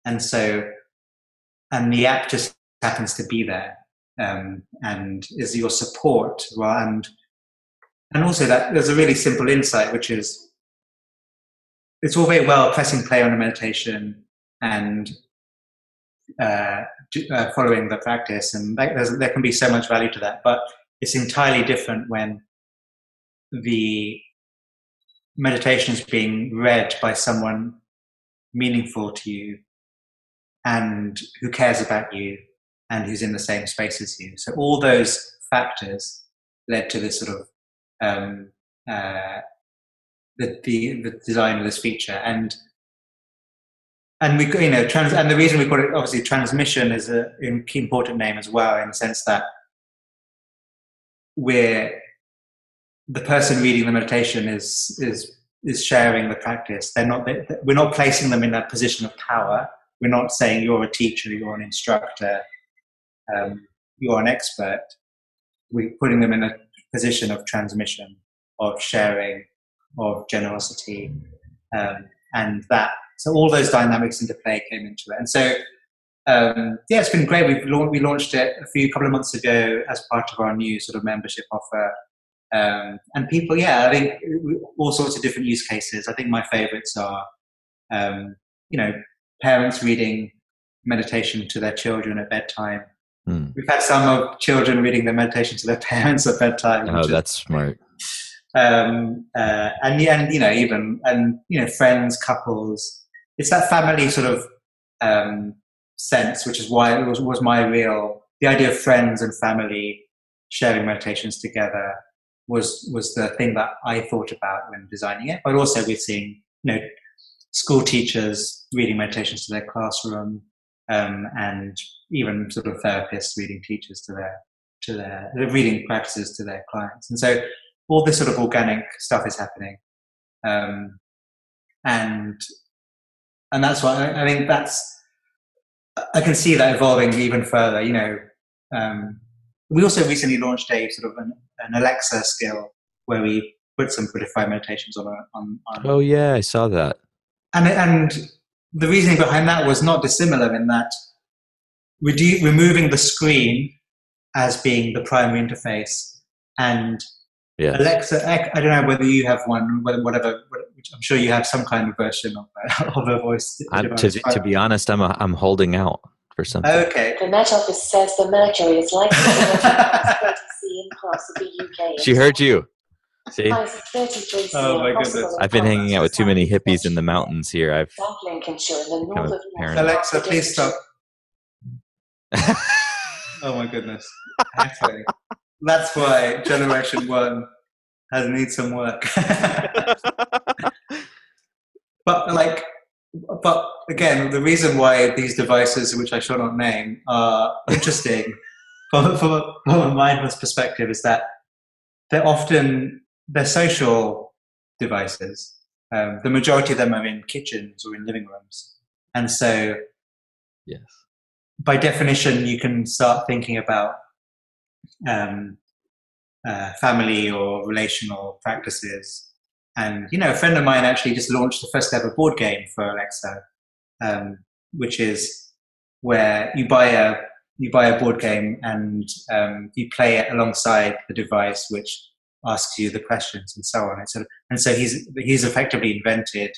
And so, and the app just happens to be there um, and is your support. And and also that there's a really simple insight, which is it's all very well pressing play on a meditation and uh, uh, following the practice, and there can be so much value to that. But it's entirely different when the meditation is being read by someone meaningful to you and who cares about you and who's in the same space as you. So all those factors led to this sort of um, uh, the, the, the design of this feature and and we you know trans and the reason we call it obviously transmission is an important name as well in the sense that we're the person reading the meditation is is is sharing the practice. They're not. We're not placing them in a position of power. We're not saying you're a teacher, you're an instructor, um, you're an expert. We're putting them in a position of transmission, of sharing, of generosity, um, and that. So all those dynamics into play came into it, and so um, yeah, it's been great. We've we launched it a few couple of months ago as part of our new sort of membership offer. Um, and people, yeah, I think all sorts of different use cases. I think my favorites are, um, you know, parents reading meditation to their children at bedtime. Mm. We've had some of children reading their meditation to their parents at bedtime. Oh, that's is, smart. Um, uh, and and you know, even and you know, friends, couples. It's that family sort of um, sense, which is why it was, was my real the idea of friends and family sharing meditations together was was the thing that I thought about when designing it. But also we're seeing you know school teachers reading meditations to their classroom, um, and even sort of therapists reading teachers to their to their reading practices to their clients. And so all this sort of organic stuff is happening, um, and and that's why I, I think that's I can see that evolving even further. You know. Um, we also recently launched a sort of an, an Alexa skill where we put some Buddhify meditations on, a, on, on. Oh yeah, I saw that. And and the reasoning behind that was not dissimilar in that redu- removing the screen as being the primary interface and yes. Alexa. I don't know whether you have one, whatever. I'm sure you have some kind of version of, of a voice. To, to, be honest, I'm a, I'm holding out for something. Okay. The Met Office says the Mercury is likely to see in parts of the UK. She heard you. See? Oh my goodness! I've been hanging out with too many hippies in the mountains here. I've South Lincolnshire in the north of Alexa, please stop. oh my goodness! That's why Generation One has need some work. but like but again, the reason why these devices, which I shall not name, are interesting from, from, a, from a mindfulness perspective is that they're often they're social devices. Um, the majority of them are in kitchens or in living rooms, and so yes, by definition, you can start thinking about um, uh, family or relational practices and you know, a friend of mine actually just launched the first ever board game for Alexa, um, which is where you buy a you buy a board game and um, you play it alongside the device, which asks you the questions and so on. And so, and so he's he's effectively invented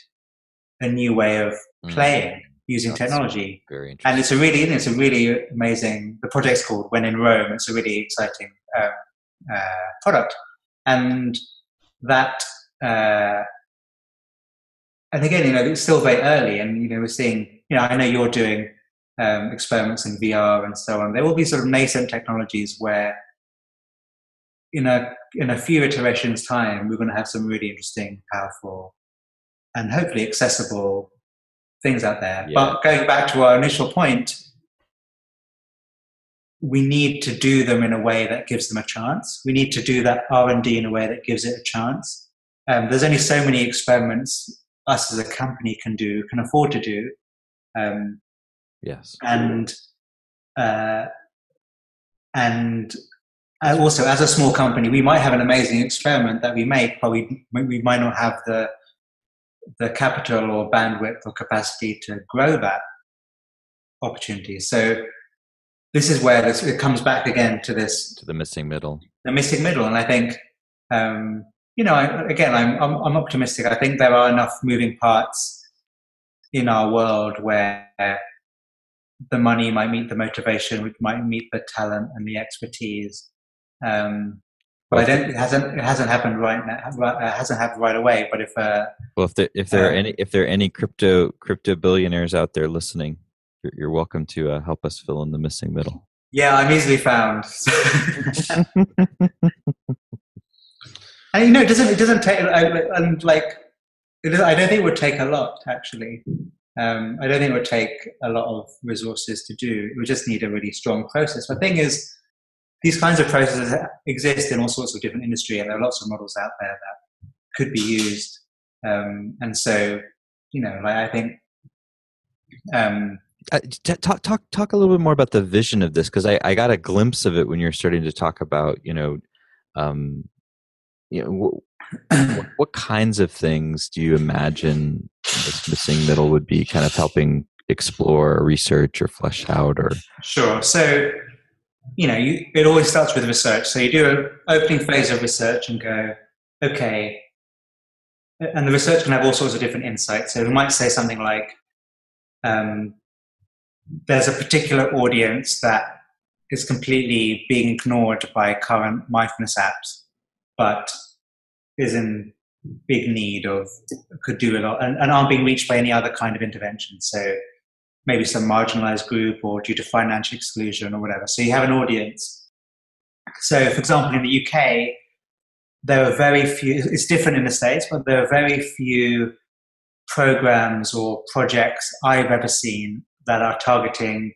a new way of mm. playing. Using That's technology. Very interesting. And it's a really, it's a really amazing. The project's called When in Rome. It's a really exciting uh, uh, product, and that. Uh, and again, you know, it's still very early, and you know, we're seeing. You know, I know you're doing um, experiments in VR and so on. There will be sort of nascent technologies where, in a in a few iterations' time, we're going to have some really interesting, powerful, and hopefully accessible things out there. Yeah. But going back to our initial point, we need to do them in a way that gives them a chance. We need to do that R and D in a way that gives it a chance. Um, there's only so many experiments us as a company can do, can afford to do. Um, yes. and uh, and uh, also as a small company, we might have an amazing experiment that we make, but we we might not have the the capital or bandwidth or capacity to grow that opportunity. So this is where this it comes back again to this To the missing middle. the missing middle. And I think, um, you know, I, again, I'm, I'm, I'm optimistic. I think there are enough moving parts in our world where the money might meet the motivation, which might meet the talent and the expertise. Um, but I don't. It hasn't. It hasn't happened right now. It hasn't happened right away. But if uh, Well, if there if there are Uh, any if there are any crypto crypto billionaires out there listening, you're, you're welcome to uh, help us fill in the missing middle. yeah, I'm easily found. and you know, it doesn't. It doesn't take. And like, it is, I don't think it would take a lot actually. Um, I don't think it would take a lot of resources to do. It would just need a really strong process. The thing is, these kinds of processes exist in all sorts of different industry, and there are lots of models out there that could be used. Um, and so, you know, like I think, um, Uh, talk talk talk a little bit more about the vision of this because I, I got a glimpse of it when you're starting to talk about you know um, you know what, what kinds of things do you imagine this missing middle would be kind of helping explore or research or flesh out or Sure. So, you know, you, it always starts with research. So you do an opening phase of research and go, okay, and the research can have all sorts of different insights. So we might say something like, um, there's a particular audience that is completely being ignored by current mindfulness apps, but is in big need of could do a lot and, and aren't being reached by any other kind of intervention. So maybe some marginalized group or due to financial exclusion or whatever. So you have an audience. So, for example, in the UK, there are very few, it's different in the States, but there are very few programs or projects I've ever seen that are targeting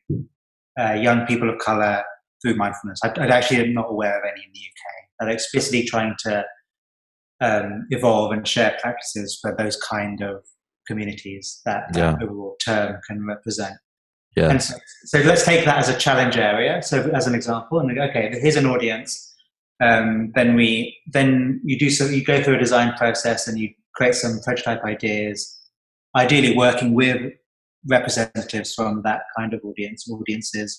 uh, young people of color through mindfulness. I, I actually am not aware of any in the UK that are explicitly trying to um, evolve and share practices for those kind of communities that Yeah. overall term can represent. yeah And so, so let's take that as a challenge area. So as an example, and go, okay, here's an audience. Um, then we then you do so you go through a design process and you create some prototype ideas, ideally working with representatives from that kind of audience audiences,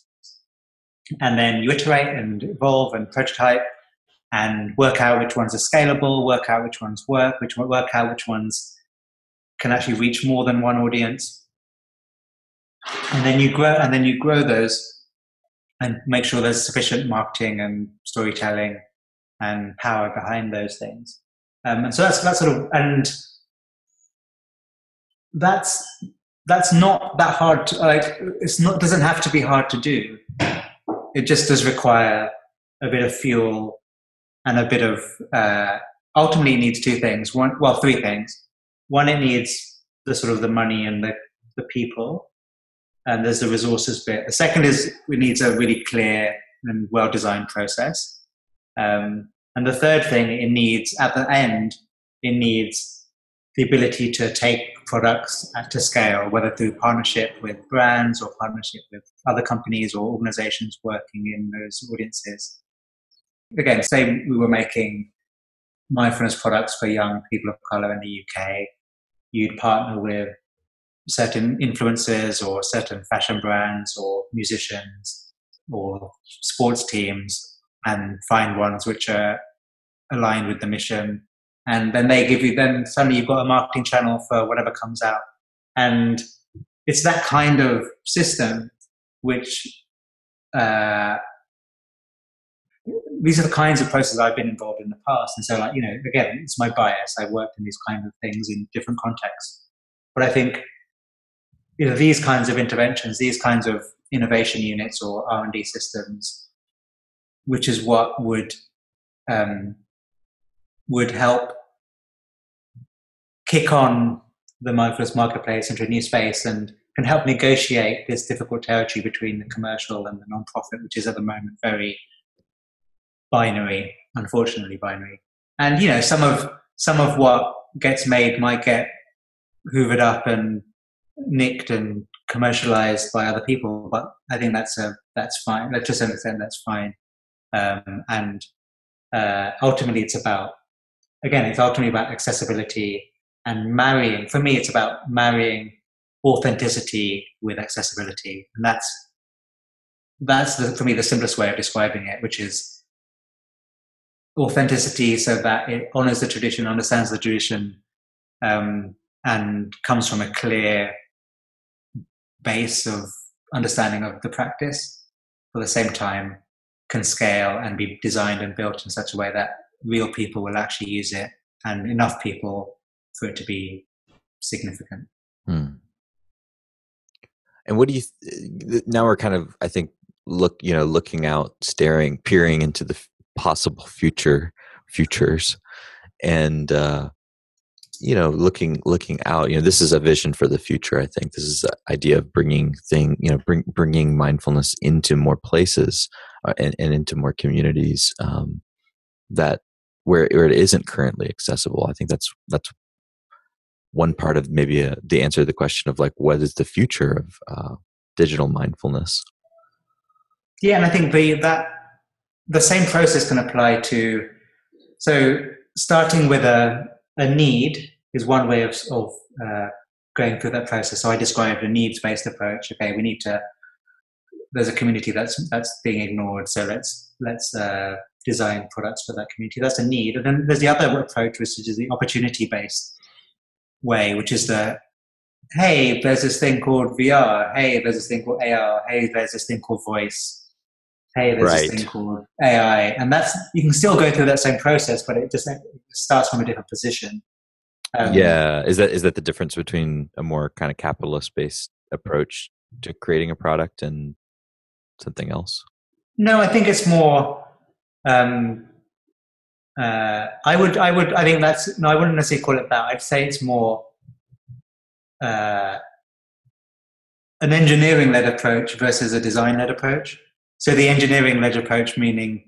and then you iterate and evolve and prototype and work out which ones are scalable, work out which ones work, which work out which ones can actually reach more than one audience. And then you grow and then you grow those and make sure there's sufficient marketing and storytelling and power behind those things. Um, and so that's that's sort of and that's that's not that hard to like it's not doesn't have to be hard to do. It just does require a bit of fuel and a bit of uh, ultimately needs two things. One well three things one it needs the sort of the money and the, the people and there's the resources bit. The second is it needs a really clear and well designed process. Um, and the third thing it needs at the end, it needs the ability to take products to scale, whether through partnership with brands or partnership with other companies or organizations working in those audiences. Again, say we were making mindfulness products for young people of color in the UK, you'd partner with certain influencers or certain fashion brands or musicians or sports teams and find ones which are aligned with the mission. And then they give you then suddenly you've got a marketing channel for whatever comes out. And it's that kind of system which uh, these are the kinds of processes I've been involved in the past. And so, like, you know, again, it's my bias. I've worked in these kinds of things in different contexts. But I think, you know, these kinds of interventions, these kinds of innovation units or R&D systems, which is what would, um, would help kick on the mindfulness marketplace into a new space and can help negotiate this difficult territory between the commercial and the non-profit, which is at the moment very binary, unfortunately binary. And you know, some of some of what gets made might get hoovered up and nicked and commercialized by other people, but I think that's a that's fine. To some extent, that's fine. Um, and uh, ultimately, it's about again, it's ultimately about accessibility and marrying. For me, it's about marrying authenticity with accessibility, and that's that's the, for me the simplest way of describing it, which is authenticity so that it honors the tradition, understands the tradition, um, and comes from a clear base of understanding of the practice. At the same time, can scale and be designed and built in such a way that real people will actually use it and enough people for it to be significant. Hmm. And what do you? Th- now we're kind of, I think, look, you know, looking out, staring, peering into the possible future futures. And uh, you know looking looking out you know this is a vision for the future i think. This is the idea of bringing thing you know bring, bringing mindfulness into more places uh, and, and into more communities um, that where, where it isn't currently accessible. I think that's that's one part of maybe a, uh, the answer to the question of like what is the future of uh, digital mindfulness? Yeah and i think the that the same process can apply to so starting with a, a need is one way of, of uh, going through that process. So i described a needs-based approach. Okay we need to there's a community that's that's being ignored. So let's let's uh, design products for that community. That's a need. And then there's the other approach which is the opportunity-based way which is the hey there's this thing called vr hey there's this thing called ar hey there's this thing called voice hey, there's right. this thing called AI, and that's you can still go through that same process, but it just it starts from a different position. Um, yeah, is that is that the difference between a more kind of capitalist based approach to creating a product and something else? No, I think it's more. Um, uh, I would, I would, I think that's no, I wouldn't necessarily call it that. I'd say it's more uh, an engineering led approach versus a design led approach. So the engineering led approach, meaning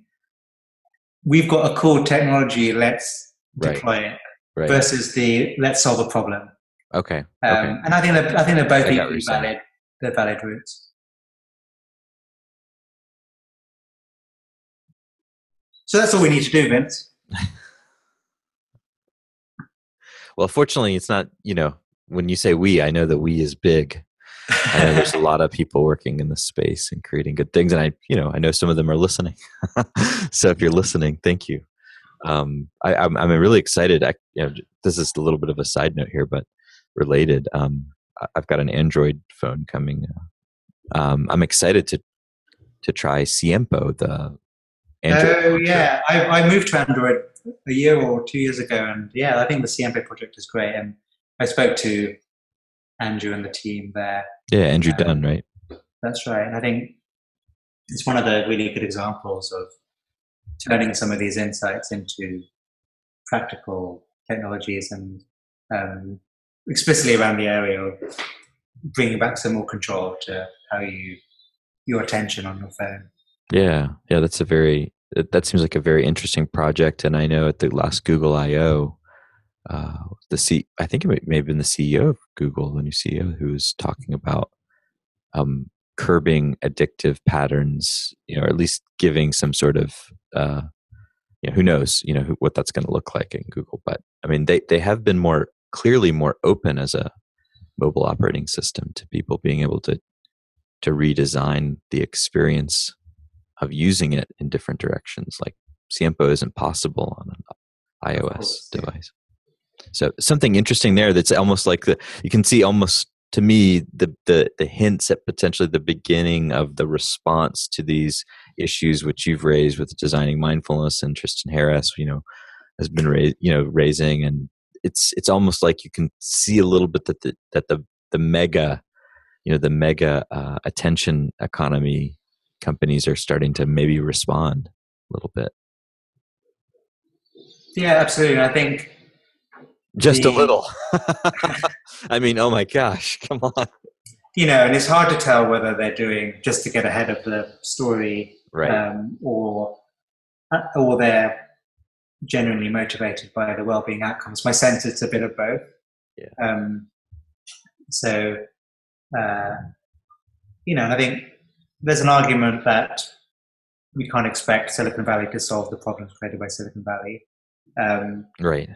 we've got a cool technology, let's right. deploy it, right. versus the let's solve a problem. Okay. Um, okay. And I think that I think they're both equally valid. They're valid routes. So that's all we need to do, Vince. well, fortunately, it's not. You know, when you say we, I know that we is big. I know there's a lot of people working in this space and creating good things, and I, you know, I know some of them are listening. so if you're listening, thank you. Um, I, am I'm, I'm really excited. I, you know, this is a little bit of a side note here, but related. Um, I've got an Android phone coming. Um, I'm excited to to try Siempo, the Android. Oh yeah, I, I moved to Android a year or two years ago, and yeah, I think the Siempo project is great. And I spoke to Andrew and the team there. Yeah, Andrew um, Dunn, right? That's right. And I think it's one of the really good examples of turning some of these insights into practical technologies and um, explicitly around the area of bringing back some more control to how you your attention on your phone. Yeah, yeah, that's a very that seems like a very interesting project. And I know at the last Google I/O, uh, the C, I think it may have been the CEO of Google, the new CEO, who was talking about um, curbing addictive patterns, you know, or at least giving some sort of, uh, you know, who knows, you know, who, what that's going to look like in Google. But I mean, they they have been more clearly more open as a mobile operating system to people being able to to redesign the experience of using it in different directions. Like Siempo isn't possible on an iOS device. So something interesting there that's almost like the you can see almost to me the, the the hints at potentially the beginning of the response to these issues which you've raised with designing mindfulness and Tristan Harris you know has been raised you know raising. And it's it's almost like you can see a little bit that the that the the mega you know the mega uh, attention economy companies are starting to maybe respond a little bit. Yeah absolutely. I think just the, a little. I mean oh my gosh come on. You know and it's hard to tell whether they're doing just to get ahead of the story right. um, or uh, or they're genuinely motivated by the well-being outcomes. My sense it's a bit of both. Yeah. um, so uh, you know i think there's an argument that we can't expect silicon valley to solve the problems created by silicon valley. Um, right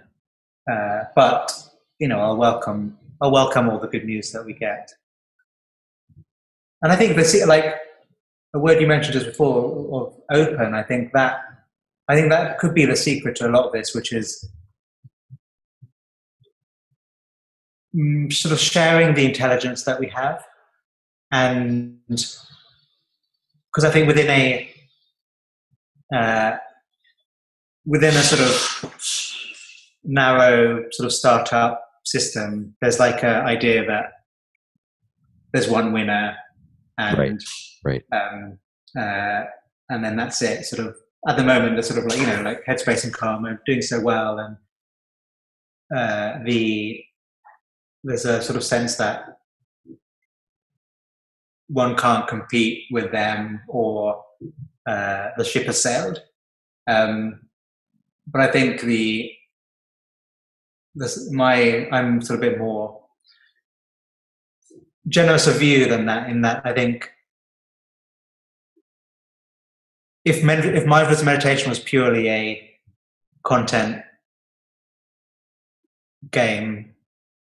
uh, but you know, I'll welcome I'll welcome all the good news that we get. And I think the like a word you mentioned just before of open. I think that I think that could be the secret to a lot of this, which is mm, sort of sharing the intelligence that we have, and because I think within a uh, within a sort of narrow sort of startup system, there's like an idea that there's one winner, and right, right, um, uh, and then that's it. Sort of at the moment, they're sort of like you know, like Headspace and Calm are doing so well, and uh, the there's a sort of sense that one can't compete with them, or uh, the ship has sailed. Um, but I think the this my I'm sort of a bit more generous of view than that. In that, I think if med- if mindfulness meditation was purely a content game,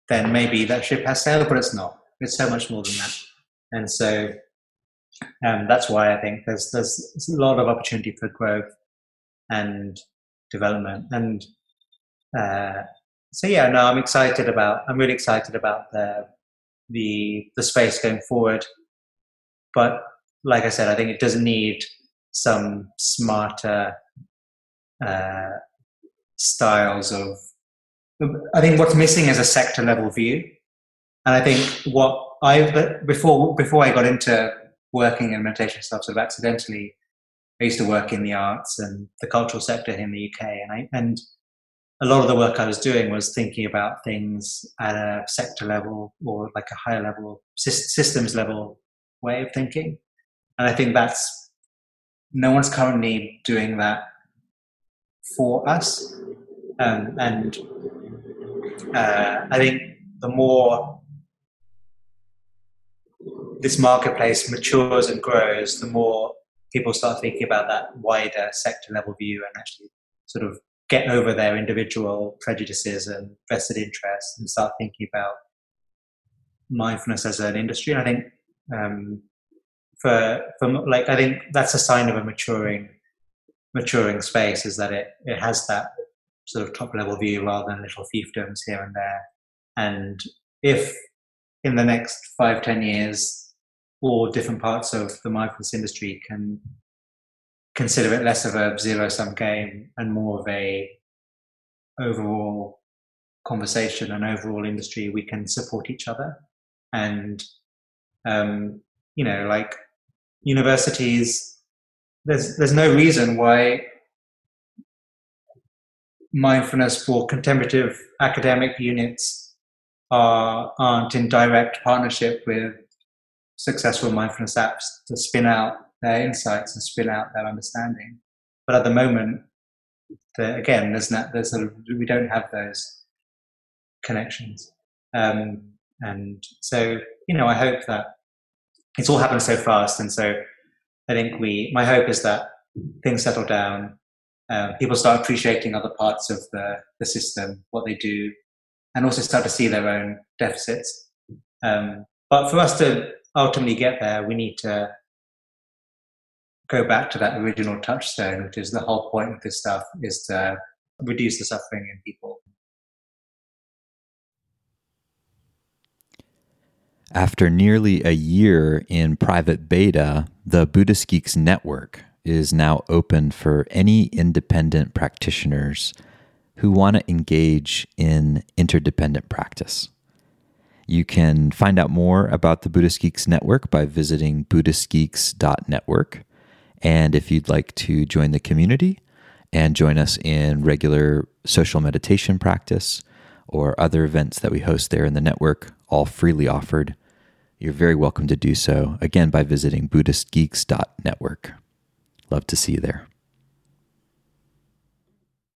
then maybe that ship has sailed, but it's not. It's so much more than that, and so um, that's why I think there's there's a lot of opportunity for growth and development and uh, so yeah, no, I'm excited about. I'm really excited about the the the space going forward. But like I said, I think it does need some smarter uh, styles of. I think what's missing is a sector level view, and I think what I before before I got into working in meditation stuff sort of accidentally, I used to work in the arts and the cultural sector in the UK, and I and a lot of the work I was doing was thinking about things at a sector level or like a higher level, systems level way of thinking. And I think that's no one's currently doing that for us. Um, and uh, I think the more this marketplace matures and grows, the more people start thinking about that wider sector level view and actually sort of get over their individual prejudices and vested interests and start thinking about mindfulness as an industry. And I think um, for for like I think that's a sign of a maturing maturing space is that it it has that sort of top level view rather than little fiefdoms here and there. And if in the next five ten years, all different parts of the mindfulness industry can consider it less of a zero sum game and more of a overall conversation and overall industry we can support each other. And um, you know like universities there's there's no reason why mindfulness for contemplative academic units are aren't in direct partnership with successful mindfulness apps to spin out their insights and spill out their understanding. But at the moment, the, again, there's not, there's a, we don't have those connections. Um, and so, you know, I hope that it's all happened so fast. And so I think we, my hope is that things settle down, um, people start appreciating other parts of the, the system, what they do, and also start to see their own deficits. Um, but for us to ultimately get there, we need to go back to that original touchstone, which is the whole point of this stuff is to reduce the suffering in people. After nearly a year in private beta, the Buddhist Geeks Network is now open for any independent practitioners who want to engage in interdependent practice. You can find out more about the Buddhist Geeks Network by visiting BuddhistGeeks.network. And if you'd like to join the community and join us in regular social meditation practice or other events that we host there in the network, all freely offered, you're very welcome to do so, again, by visiting BuddhistGeeks.network. Love to see you there.